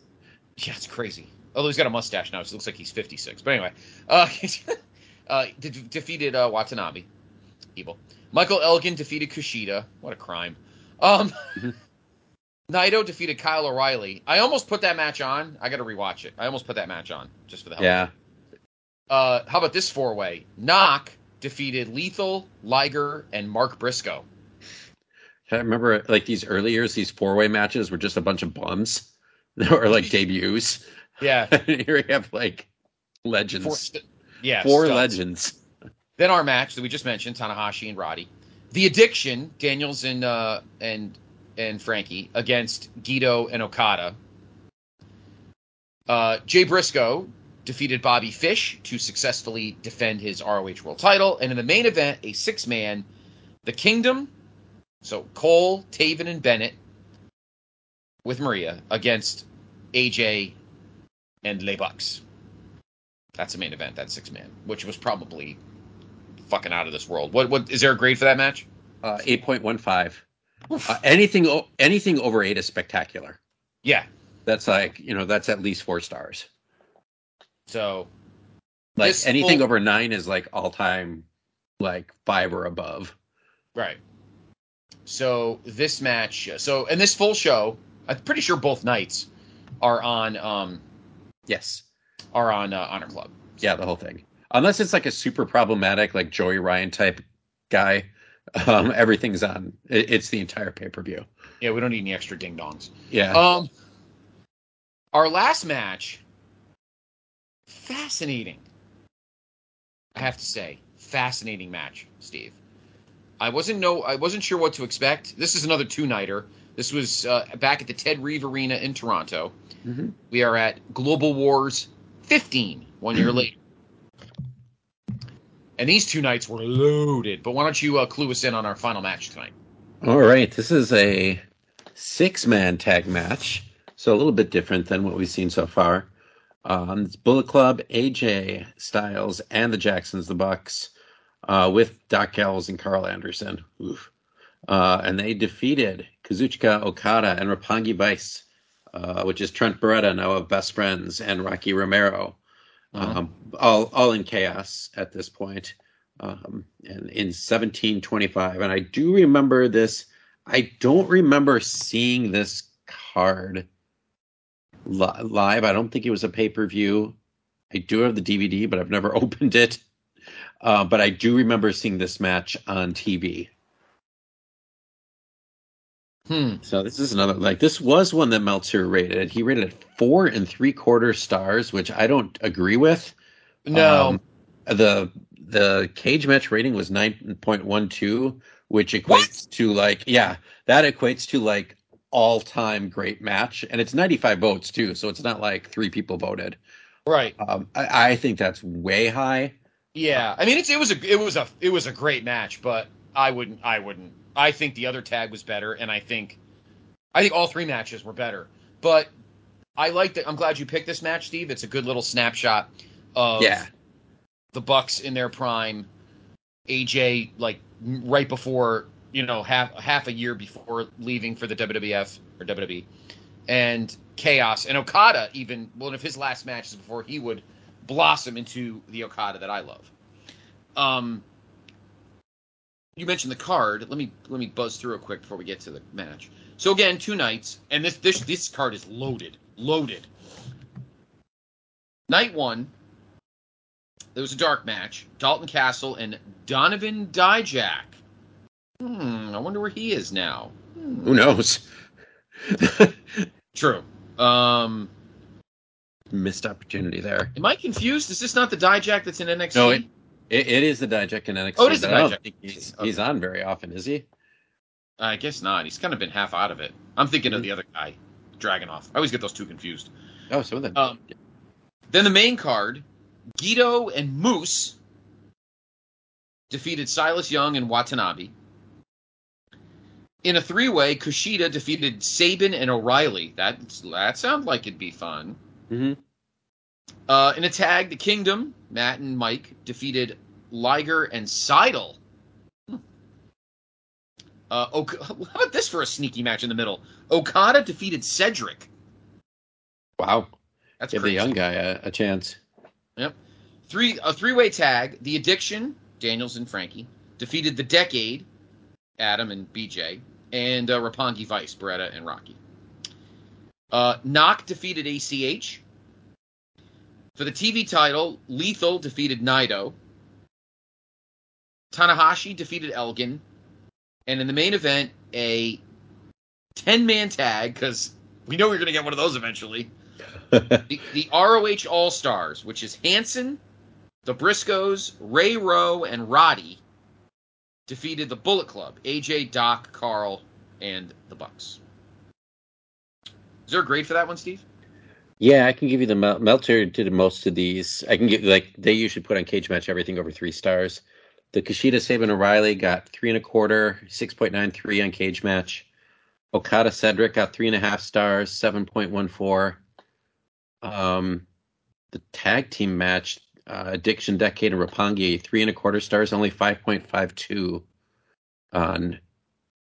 Yeah, it's crazy. Although he's got a mustache now, so it looks like he's 56. But anyway, uh, uh, de- defeated uh, Watanabe. Evil. Michael Elgin defeated Kushida. What a crime. Um, Mhm. Naito defeated Kyle O'Reilly. I almost put that match on. I got to rewatch it. I almost put that match on just for the hell. of it. yeah, Uh, how about this four way? Knock defeated Lethal, Liger, and Mark Briscoe. I remember like these early years, these four way matches were just a bunch of bums or like debuts. Yeah. Here we have like legends, Four, four, st- yeah. studs. legends. Then our match that we just mentioned, Tanahashi and Roddy. The Addiction, Daniels and uh, and and Frankie against Gedo and Okada. Uh, Jay Briscoe defeated Bobby Fish to successfully defend his ROH World Title, and in the main event, a six-man, the Kingdom, so Cole, Taven, and Bennett with Maria against AJ and Le Bucks. That's a main event. That six man, which was probably fucking out of this world. What what is there a grade for that match? Uh, 8.15. Uh, anything anything over eight is spectacular. Yeah. That's like you know that's at least four stars. So Like anything full- over nine is like all time, like five or above. right. So this match. So and this full show, I'm pretty sure both nights are on um Yes, are on uh, Honor Club. yeah, the whole thing. Unless it's like a super problematic, like Joey Ryan type guy, um, everything's on. It, it's the entire pay per view. Yeah, we don't need any extra ding dongs. Yeah, Um, our last match, fascinating. I have to say, fascinating match, Steve. I wasn't no, I wasn't sure what to expect. This is another two nighter. This was uh, back at the Ted Reeve Arena in Toronto. Mhm. We are at Global Wars 15, one year later. And these two nights were loaded. But why don't you uh, clue us in on our final match tonight? All right, this is a six-man tag match, so a little bit different than what we've seen so far. Um, it's Bullet Club, AJ Styles, and the Jacksons, the Bucks, uh, with Doc Gallows and Carl Anderson. Oof. Uh, and they defeated Kazuchika Okada and Roppongi Vice, uh, which is Trent Beretta, now of Best Friends, and Rocky Romero, um, all all in chaos at this point um, and in 1725. And I do remember this. I don't remember seeing this card li- live. I don't think it was a pay per view. I do have the DVD, but I've never opened it. Uh, but I do remember seeing this match on TV. Hmm. So this is another like this was one that Meltzer rated. He rated it four and three quarter stars, which I don't agree with. No. Um, the the cage match rating was nine point one two, which equates What? to like yeah, that equates to like all time great match, and it's ninety five votes too, so it's not like three people voted. right. Um, I, I think that's way high. Yeah, I mean it's it was a it was a it was a great match, but I wouldn't I wouldn't. I think the other tag was better, and I think I think all three matches were better. But I like that. I'm glad you picked this match, Steve. It's a good little snapshot of Yeah. the Bucks in their prime, AJ like right before you know half half a year before leaving for the WWF or WWE, and Chaos and Okada even one of his last matches before he would blossom into the Okada that I love. Um, you mentioned the card. Let me let me buzz through it quick before we get to the match. So again, two nights, and this this this card is loaded, loaded. Night one, there was a dark match. Dalton Castle and Donovan Dijak. Hmm, I wonder where he is now. Who knows? True. Um, Missed opportunity there. am I confused? Is this not the Dijak that's in NXT? No, it, it, it is the Dijak in NXT. Oh, it is the but I don't Dijak. think he's, Okay. he's on very often, is he? I guess not. He's kind of been half out of it. I'm thinking of the other guy, Dragunov. I always get those two confused. Oh, so then. Um, then the main card, Gedo and Moose defeated Silas Young and Watanabe. In a three-way, Kushida defeated Sabin and O'Reilly. That that sounds like it'd be fun. Hmm Uh, in a tag, the Kingdom, Matt and Mike defeated Liger and Sydal. Hmm. Uh, how about this for a sneaky match in the middle? Okada defeated Cedric. Wow. That's Give the young guy a, a chance. Yep. Three a three way tag. The Addiction, Daniels and Frankie defeated the Decade, Adam and BJ, and uh, Roppongi Vice, Beretta and Rocky. Uh, Knock defeated ACH. For the TV title, Lethal defeated Naito. Tanahashi defeated Elgin. And in the main event, a 10 man tag, because we know we're going to get one of those eventually the, the ROH All Stars, which is Hanson, the Briscoes, Ray Rowe, and Roddy, defeated the Bullet Club, AJ, Doc, Carl, and the Bucks. Is there a grade for that one, Steve? Yeah, I can give you the Mel- Meltzer did most of these. I can give like they usually put on Cage Match everything over three stars. The Kushida Sabin O'Reilly got three and a quarter, six point nine three on Cage Match. Okada Cedric got three and a half stars, seven point one four. Um, the tag team match, uh, Addiction Decade and Roppongi, three and a quarter stars, only five point five two on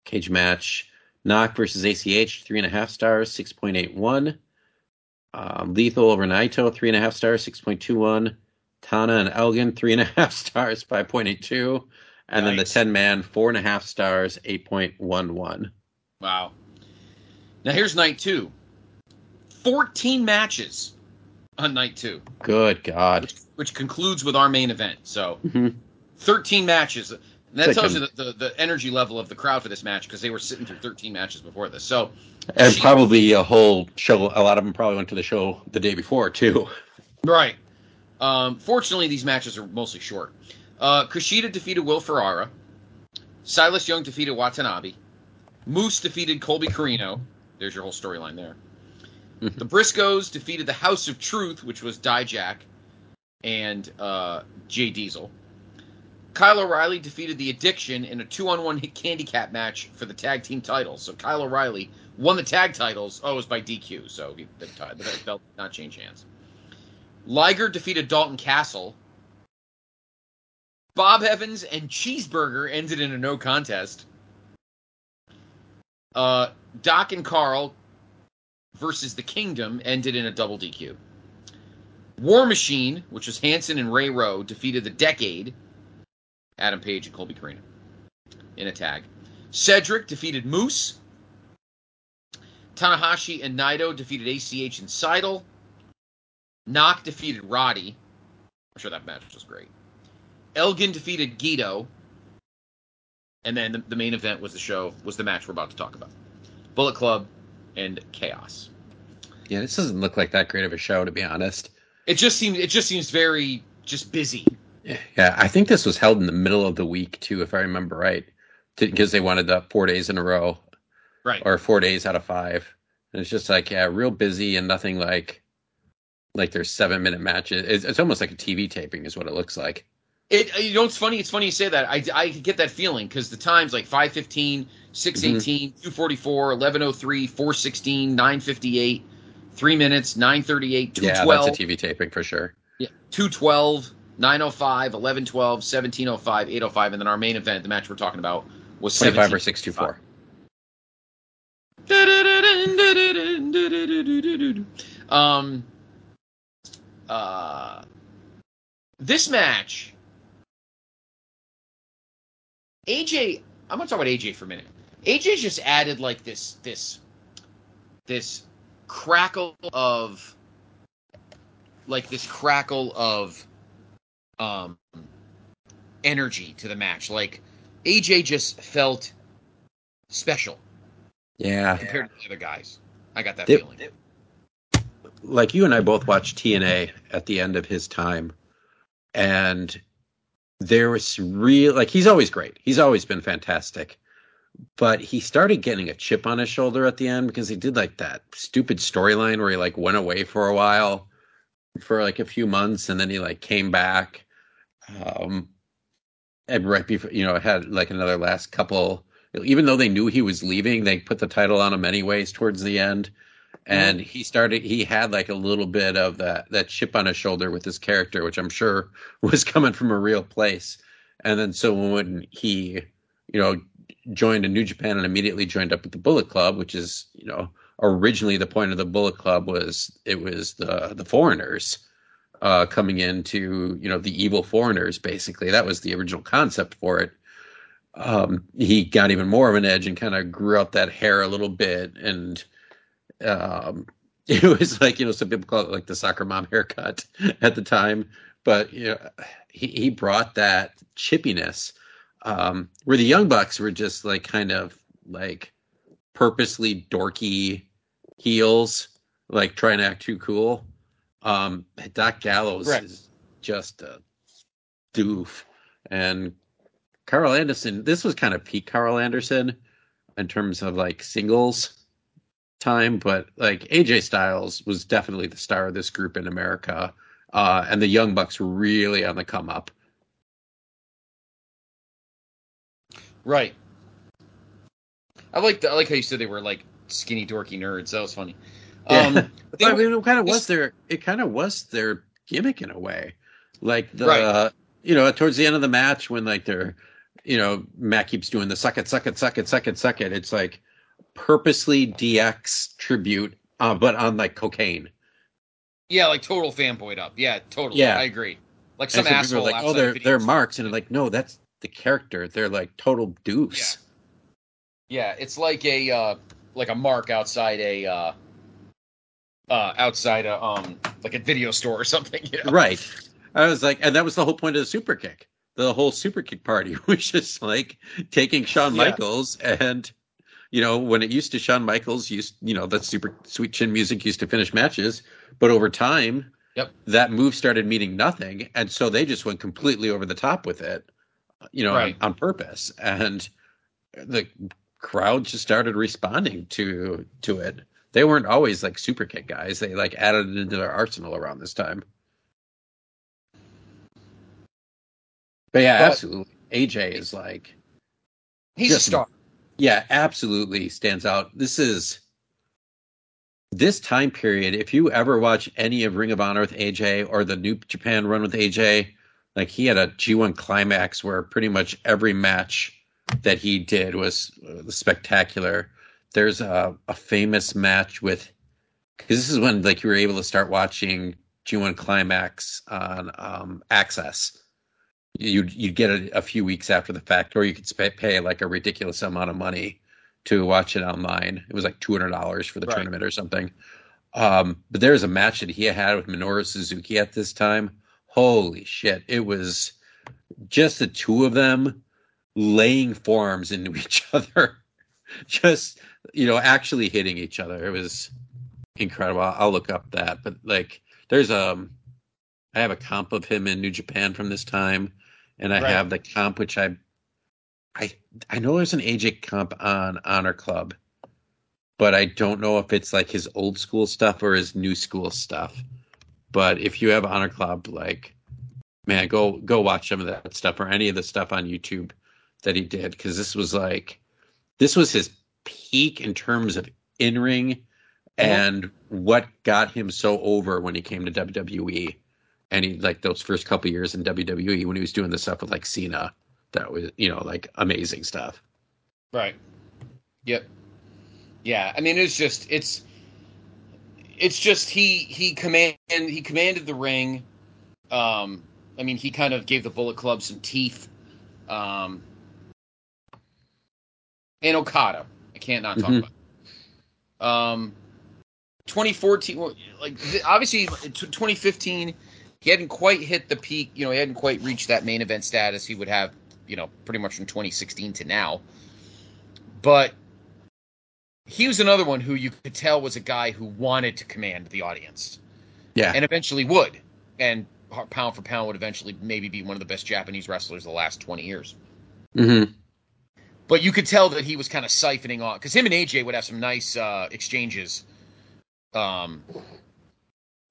Cage Match. Knock versus ACH, three and a half stars, six point eight one. Um, Lethal over Naito, three and a half stars, six point two one. Tana and Elgin, three and a half stars, five point eight two. And then the ten man, four and a half stars, eight point one one. Wow. Now here's night two 14 matches on night two, Good God. which, which concludes with our main event. So Mhm. 13 matches. And that tells you the, the, the energy level of the crowd for this match because they were sitting through 13 matches before this. So And She- probably a whole show. A lot of them probably went to the show the day before too. Right. Um, fortunately, these matches are mostly short. Uh, Kushida defeated Will Ferrara. Silas Young defeated Watanabe. Moose defeated Colby Corino. There's your whole storyline there. Mhm. the Briscoes defeated the House of Truth, which was Dijak and uh, Jay Diesel. Kyle O'Reilly defeated the Addiction in a two-on-one handicap match for the tag team titles. So Kyle O'Reilly won the tag titles. Oh, it was by DQ, so he, the, the belt did not change hands. Liger defeated Dalton Castle. Bob Evans and Cheeseburger ended in a no contest. Uh, Doc and Carl versus the Kingdom ended in a double DQ. War Machine, which was Hanson and Ray Rowe, defeated the Decade, Adam Page and Colby Corino, in a tag. Cedric defeated Moose. Tanahashi and Naito defeated ACH and Sydal. Knock defeated Roddy. I'm sure that match was great. Elgin defeated Gedo. And then the, the main event was the show, was the match we're about to talk about. Bullet Club and Chaos. Yeah, this doesn't look like that great of a show to be honest. It just seems it just seems very just busy. Yeah, I think this was held in the middle of the week too, if I remember right, because they wanted the four days in a row Right. or four days out of five. And it's just like yeah, real busy and nothing like like there's seven minute matches. It's, it's almost like a TV taping, is what it looks like. It you know it's funny it's funny you say that. I, I get that feeling because the times like 515, 618, mm-hmm. 244, 1103, 416, 958, 3 minutes, 938, Yeah, 212. that's a TV taping for sure. Yeah, 212. 905, 1112, 1705, 805, and then our main event, the match we're talking about, was 25 or 17. 64. Um, uh, this match, AJ. I'm gonna talk about AJ for a minute. AJ just added like this, this, this crackle of, like this crackle of, um, energy to the match. Like AJ just felt special Yeah. compared to the other guys. I got that They- feeling. like you and I both watched TNA at the end of his time, and there was real like he's always great. He's always been fantastic, but he started getting a chip on his shoulder at the end because he did like that stupid storyline where he like went away for a while for like a few months and then he like came back. Um, and right before you know I had like another last couple. Even though they knew he was leaving, they put the title on him anyways towards the end. And he started he had like a little bit of that that chip on his shoulder with his character which i'm sure was coming from a real place. And then so when he you know joined a new japan and immediately joined up with the bullet club which is you know originally the point of the bullet club was it was the the foreigners uh coming into you know the evil foreigners basically. That was the original concept for it. Um he got even more of an edge and kind of grew out that hair a little bit. And um it was like you know some people call it like the soccer mom haircut at the time. But you know he, he brought that chippiness. Um where the young bucks were just like kind of like purposely dorky heels like trying to act too cool um doc gallows Correct. is just a doof and carl anderson this was kind of peak carl anderson in terms of like singles time, but like AJ Styles was definitely the star of this group in America. Uh, and the Young Bucks were really on the come up. Right. I like I like how you said they were like skinny dorky nerds. That was funny. Um, Yeah. but I mean, it kind of was their it kind of was their gimmick in a way. Like the Right. you know towards the end of the match when like they're you know Matt keeps doing the suck it suck it suck it suck it suck it. It's like purposely DX tribute, uh, but on like cocaine. yeah, like total fanboyed up. Yeah, totally. Yeah. I agree. Like some people asshole like, oh, they're they're marks, and like, no, that's the character. They're like total doofs. Yeah, it's like a uh, like a mark outside a uh, uh, outside a um like a video store or something. You know? Right. I was like, and that was the whole point of the super kick. The whole super kick party was just like taking Shawn Yeah. Michaels and you know, when it used to Shawn Michaels used, you know, that super sweet chin music used to finish matches, but over time, Yep. that move started meaning nothing, and so they just went completely over the top with it, you know, Right. on, on purpose, and the crowd just started responding to to it. They weren't always like super kick guys; they like added it into their arsenal around this time. But yeah, But- absolutely. AJ is like, He's a star. yeah, absolutely stands out. This is this time period. If you ever watch any of Ring of Honor with AJ or the New Japan run with AJ, like he had a G1 climax where pretty much every match that he did was uh, spectacular. There's a, a famous match with because this is when like you were able to start watching G1 climax on um, Access you'd you'd get it a few weeks after the fact, or you could sp- pay like a ridiculous amount of money to watch it online. It was like two hundred dollars for the Right. tournament or something. Um, but there's a match that he had with Minoru Suzuki at this time. Holy shit! It was just the two of them laying forearms into each other, just you know, actually hitting each other. It was incredible. I'll, look up that, but like, there's um, I have a comp of him in New Japan from this time, and I Right. have the comp which I, I I know there's an AJ comp on Honor Club, but I don't know if it's like his old school stuff or his new school stuff. But if you have Honor Club, like, man, go go watch some of that stuff or any of the stuff on YouTube that he did because this was like, this was his peak in terms of in ring and what got him so over when he came to WWE and he like those first couple years in WWE when he was doing the stuff with like Cena, that was you know like amazing stuff. Right. Yep. Yeah, I mean it's just it's it's just he he command he commanded the ring. Um, I mean he kind of gave the Bullet Club some teeth. Um, and Okada, I can't not talk Mhm. about. it. Um, 2014, well, like obviously 2015, he hadn't quite hit the peak. You know, he hadn't quite reached that main event status he would have. You know, pretty much from 2016 to now. But he was another one who you could tell was a guy who wanted to command the audience Yeah, and eventually would. And pound for pound would eventually maybe be one of the best Japanese wrestlers of the last 20 years. hmm But you could tell that he was kind of siphoning off because him and AJ would have some nice uh, exchanges. Um,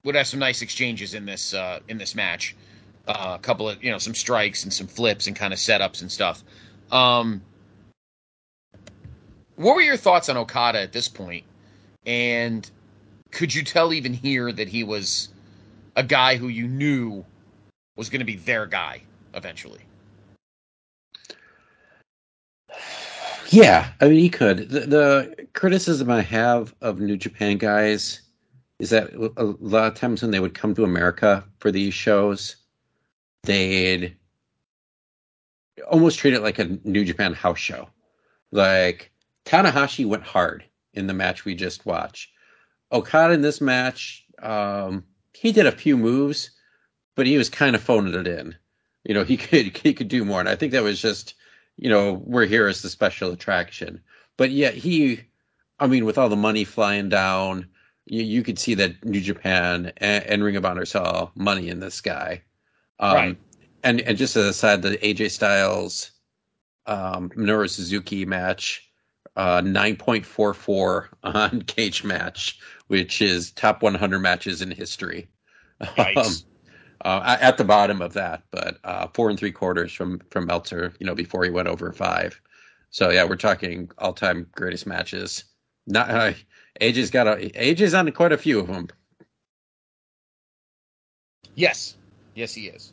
would have some nice exchanges in this uh, in this match. Uh, a couple of you know some strikes and some flips and kind of setups and stuff. Um, what were your thoughts on Okada at this point? And could you tell even here that he was a guy who you knew was going to be their guy eventually? Yeah, I mean, he could. The, the criticism I have of New Japan guys is that a lot of times when they would come to America for these shows, they'd almost treat it like a New Japan house show. Like Tanahashi went hard in the match we just watched. Okada in this match, um, he did a few moves, but he was kind of phoning it in. You know, he could he could do more, and I think that was just you know, we're here as the special attraction. But yet he, I mean, with all the money flying down, you, you could see that New Japan and, and Ring of Honor saw money in this guy. Um, Right. And and just as a side, the AJ Styles, um, Minoru Suzuki match, uh, nine point four four on Cage Match, which is top one hundred matches in history. Yikes. Uh, at the bottom of that, but uh, four and three quarters from from Meltzer, you know, before he went over five. So yeah, we're talking all time greatest matches. Not uh, AJ's got a AJ's on quite a few of them. Yes, yes, he is,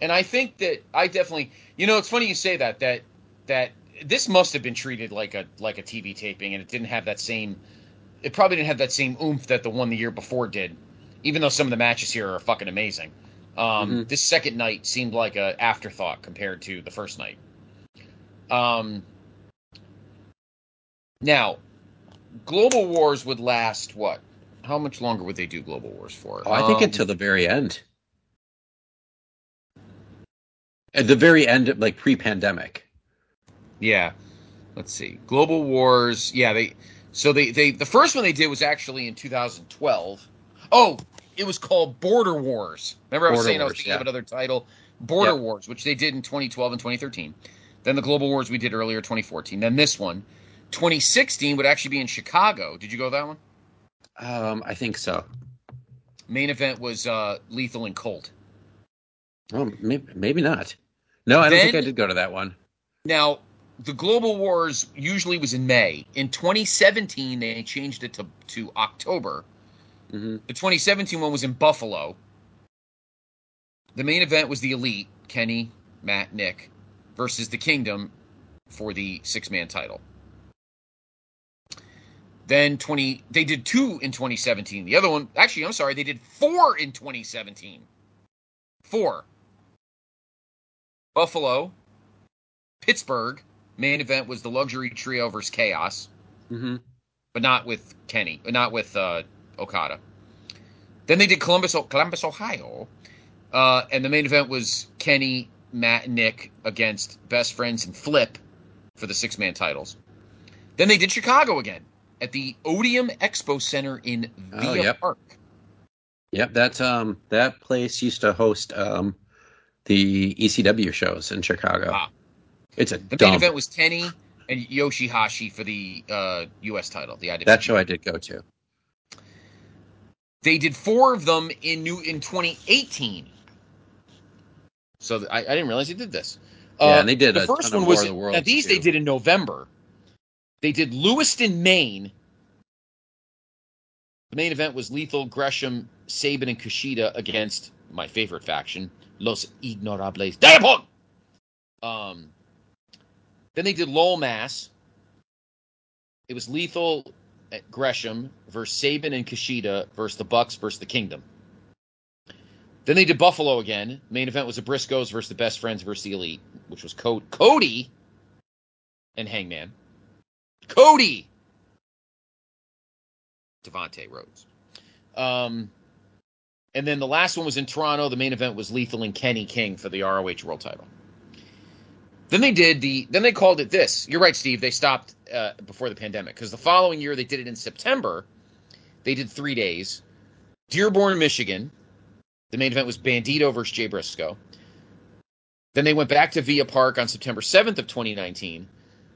and I think that I definitely, you know, it's funny you say that that that this must have been treated like a like a TV taping, and it didn't have that same, it probably didn't have that same oomph that the one the year before did, even though some of the matches here are fucking amazing. Um, Mhm. This second night seemed like an afterthought compared to the first night. Um, now, Global Wars would last what? How much longer would they do Global Wars for? Oh, I think Um, until the very end. At the very end, like pre-pandemic. Yeah. Let's see. Global Wars. Yeah, they so they they the first one they did was actually in 2012. Oh, it was called Border Wars. Remember I was Border saying I was thinking yeah. of another title, Border Yep. Wars, which they did in 2012 and 2013. Then the Global Wars we did earlier 2014. Then this one 2016 would actually be in Chicago. Did you go to that one? Um, I think so. Main event was uh Lethal and Colt. Oh, maybe, maybe not. No, I don't think I did go to that one. Now, the Global Wars usually was in May. In 2017 they changed it to to October. Hmm The 2017 one was in Buffalo. The main event was the Elite, Kenny, Matt, Nick, versus the Kingdom for the six man title. Then 20 they did two in 2017. The other one actually I'm sorry, they did four in 2017. Four. Buffalo, Pittsburgh, main event was the luxury trio versus chaos mm-hmm. but not with Kenny, but not with uh, Okada. Then they did Columbus, Columbus, Ohio, uh, and the main event was Kenny, Matt, and Nick against Best Friends and Flip for the six man titles. Then they did Chicago again at the Odeum Expo Center in Oh, yep. Park. Yep, that um that place used to host um the ECW shows in Chicago. Ah. It's a The main event was Kenny and Yoshihashi for the uh, U.S. title. The IWGP. that show I did go to. They did four of them in new in 2018. So I, I didn't realize they did this. Uh, Yeah, and they did the a first one was the now these they did in November. They did Lewiston, Maine. The main event was Lethal, Gresham, Sabin, and Kushida against my favorite faction, Los Ignorables Japón. Um, then they did Lowell, Mass. It was Lethal at Gresham versus Sabin and Kushida versus the Bucks versus the Kingdom. Then they did Buffalo again. Main event was the Briscoes versus the Best Friends versus the Elite, which was Co- Cody and Hangman. Cody. Devontae Rhodes. Um, and then the last one was in Toronto. The main event was Lethal and Kenny King for the ROH World Title. Then they did the. Then they called it this. You're right, Steve. They stopped uh, before the pandemic because the following year they did it in September. They did three days. Dearborn, Michigan. The main event was Bandito versus Jay Briscoe. Then they went back to Villa Park on September 7th of 2019.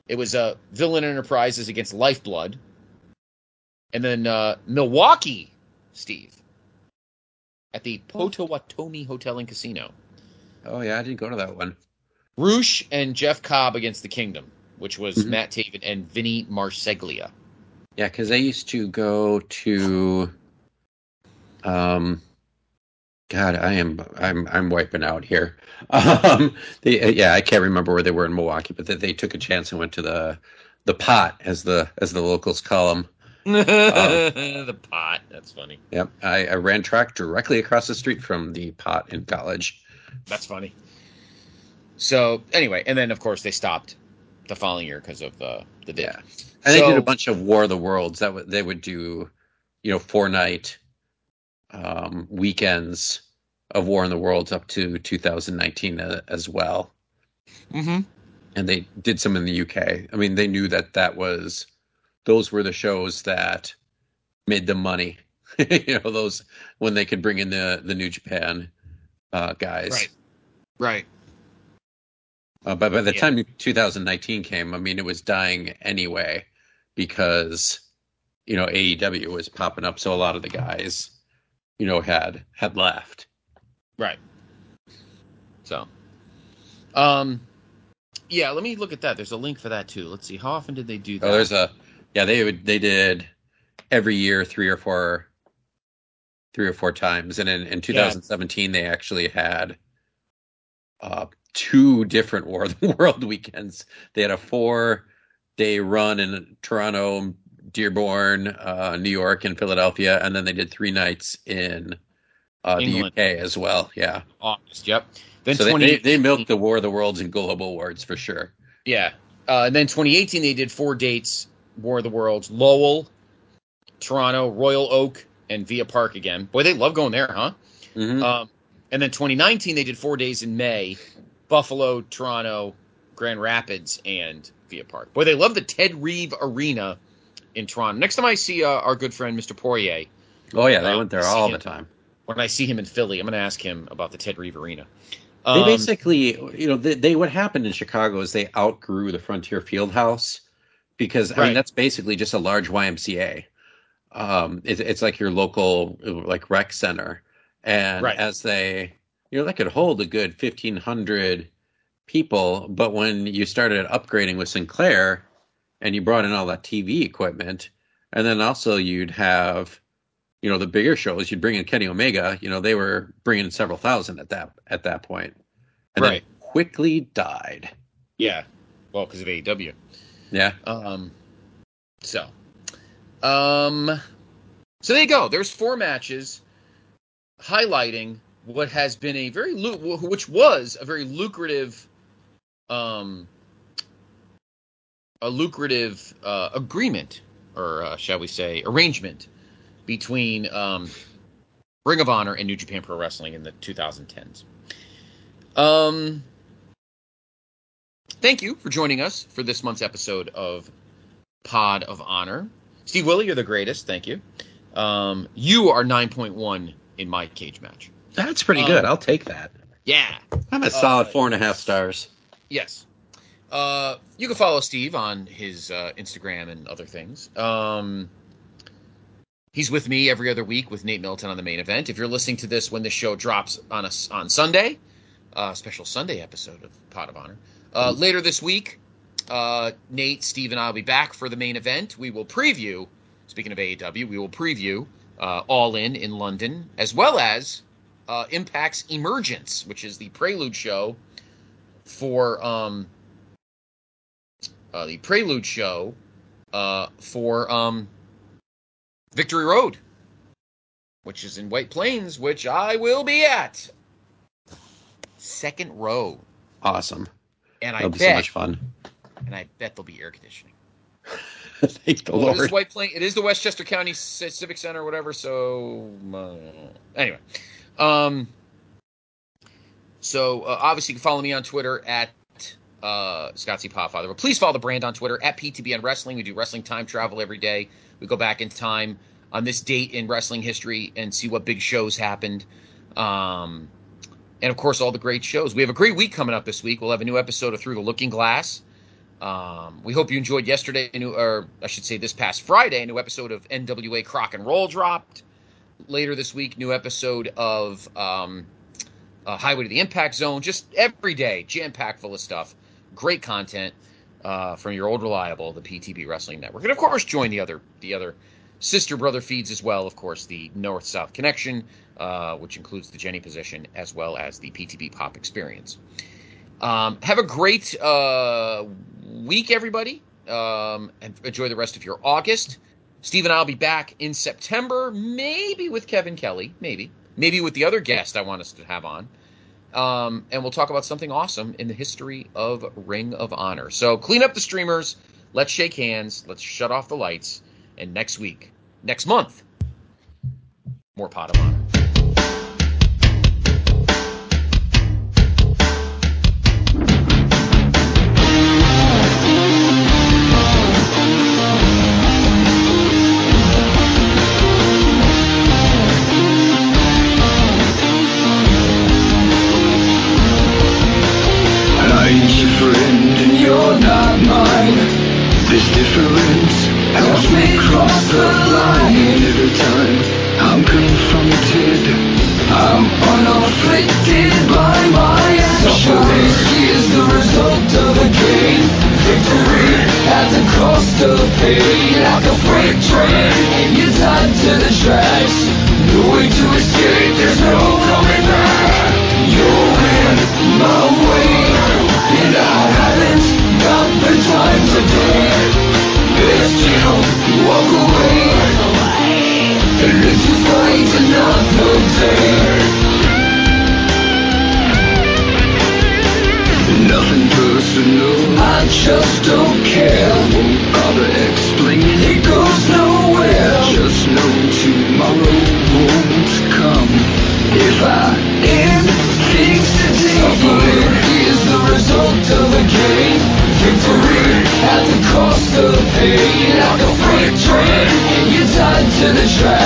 It was uh, Villain Enterprises against Lifeblood. And then uh, Milwaukee, Steve, at the Potawatomi Hotel and Casino. Oh yeah, I didn't go to that one. Roosh and Jeff Cobb against the Kingdom, which was Mhm. Matt Taven and Vinny Marseglia. Yeah, because I used to go to, um, God, I am I'm I'm wiping out here. Um, they, yeah, I can't remember where they were in Milwaukee, but they, they took a chance and went to the the pot, as the as the locals call them. the pot. That's funny. Yep, I, I ran track directly across the street from the pot in college. That's funny. So anyway, and then of course they stopped the following year because of uh, the dip. Yeah. And they did a bunch of War of the Worlds. That would they would do, you know, four night um, weekends of War in the Worlds up to 2019 uh, as well. Mm-hmm. And they did some in the UK. I mean, they knew that that was those were the shows that made them money. you know, those when they could bring in the the New Japan uh, guys. Right. Right. Uh, but by the Yeah. time 2019 came, I mean, it was dying anyway because you know AEW was popping up, so a lot of the guys, you know, had had left. Right. So, um, yeah. Let me look at that. There's a link for that too. Let's see. How often did they do that? Oh, there's a yeah. They would they did every year three or four, three or four times, and in in 2017 they actually had uh two different War of the World weekends. They had a four day run in Toronto, Dearborn, uh, New York, and Philadelphia, and then they did three nights in uh, the UK as well. Yeah, August. Yep. Then so they, 20. they they milked the War of the Worlds and Global Awards for sure. Yeah. Uh, and then 2018, they did four dates War of the Worlds Lowell, Toronto, Royal Oak, and Villa Park again. Boy, they love going there, huh? Mhm. Um, and then 2019, they did four days in May Buffalo, Toronto, Grand Rapids, and Villa Park. Boy, they love the Ted Reeve Arena in Toronto. Next time I see uh, our good friend, Mr. Poirier, oh yeah, they uh, went there all him. the time. when I see him in Philly, I'm going to ask him about the Ted Reeve Arena. They Um, basically, you know, they, they what happened in Chicago is they outgrew the Frontier Fieldhouse because I Right. mean that's basically just a large YMCA. Um, it, it's like your local like rec center, and Right. as they, you know, that could hold a good fifteen hundred people. But when you started upgrading with Sinclair, and you brought in all that TV equipment, and then also you'd have, you know, the bigger shows. You'd bring in Kenny Omega. You know, they were bringing several thousand at that at that point, and then Right. it quickly died. yeah. Well, because of AEW. Yeah. Um, so, um, so there you go. There's four matches highlighting what has been a very which was a very lucrative, um, a lucrative uh, agreement, or uh, shall we say, arrangement between um, Ring of Honor and New Japan Pro Wrestling in the 2010s. Um, thank you for joining us for this month's episode of Pod of Honor. Steve Willie, you're the greatest. Thank you. Um, you are 9.1 in my cage match. That's pretty Um, good. I'll take that. Yeah. I'm a uh, solid four and a half stars. Yes. Uh, you can follow Steve on his uh, Instagram and other things. Um, he's with me every other week with Nate Milton on the main event. If you're listening to this when the show drops on us on Sunday, uh, special Sunday episode of Pod of Honor. Uh, later this week, uh, Nate, Steve, and I will be back for the main event. We will preview. Speaking of AEW, we will preview uh, All In in London, as well as uh, Impact's Emergence, which is the prelude show for um, uh, the prelude show uh, for um, Victory Road, which is in White Plains, which I will be at. Second row, Awesome. and I That'll be bet, so much fun. and I bet there'll be air conditioning. Thank the Well, it is Lord. White Plain. It is the Westchester County Civic Center, or whatever. So uh, anyway, um, so uh, obviously you can follow me on Twitter at uh, Scott C. Podfather. But please follow the brand on Twitter at PTBN Wrestling. We do wrestling time travel every day. We go back in time on this date in wrestling history and see what big shows happened. Um, and of course, all the great shows. We have a great week coming up this week. We'll have a new episode of Through the Looking Glass. Um, we hope you enjoyed yesterday, or I should say this past Friday, a new episode of NWA Crock and Roll dropped. Later this week, new episode of um, uh, Highway to the Impact Zone. Just every day, jam packed full of stuff. Great content uh, from your old reliable, the PTB Wrestling Network, and of course, join the other the other sister brother feeds as well. Of course, the North South Connection, uh, which includes the Jenny position as well as the PTB Pop Experience. Um, have a great uh, week, everybody, um, and enjoy the rest of your August. Steve and I will be back in September, maybe with Kevin Kelly, maybe, maybe with the other guest I want us to have on. Um, and we'll talk about something awesome in the history of Ring of Honor. So clean up the streamers, let's shake hands, let's shut off the lights, and next week, next month, more Pod of Honor. Just don't care. Won't bother explaining, it goes nowhere. Just know tomorrow won't come. If I end things today, suffering is the result of a game. Victory at the cost of pain, like a freight train, and you're tied to the tracks.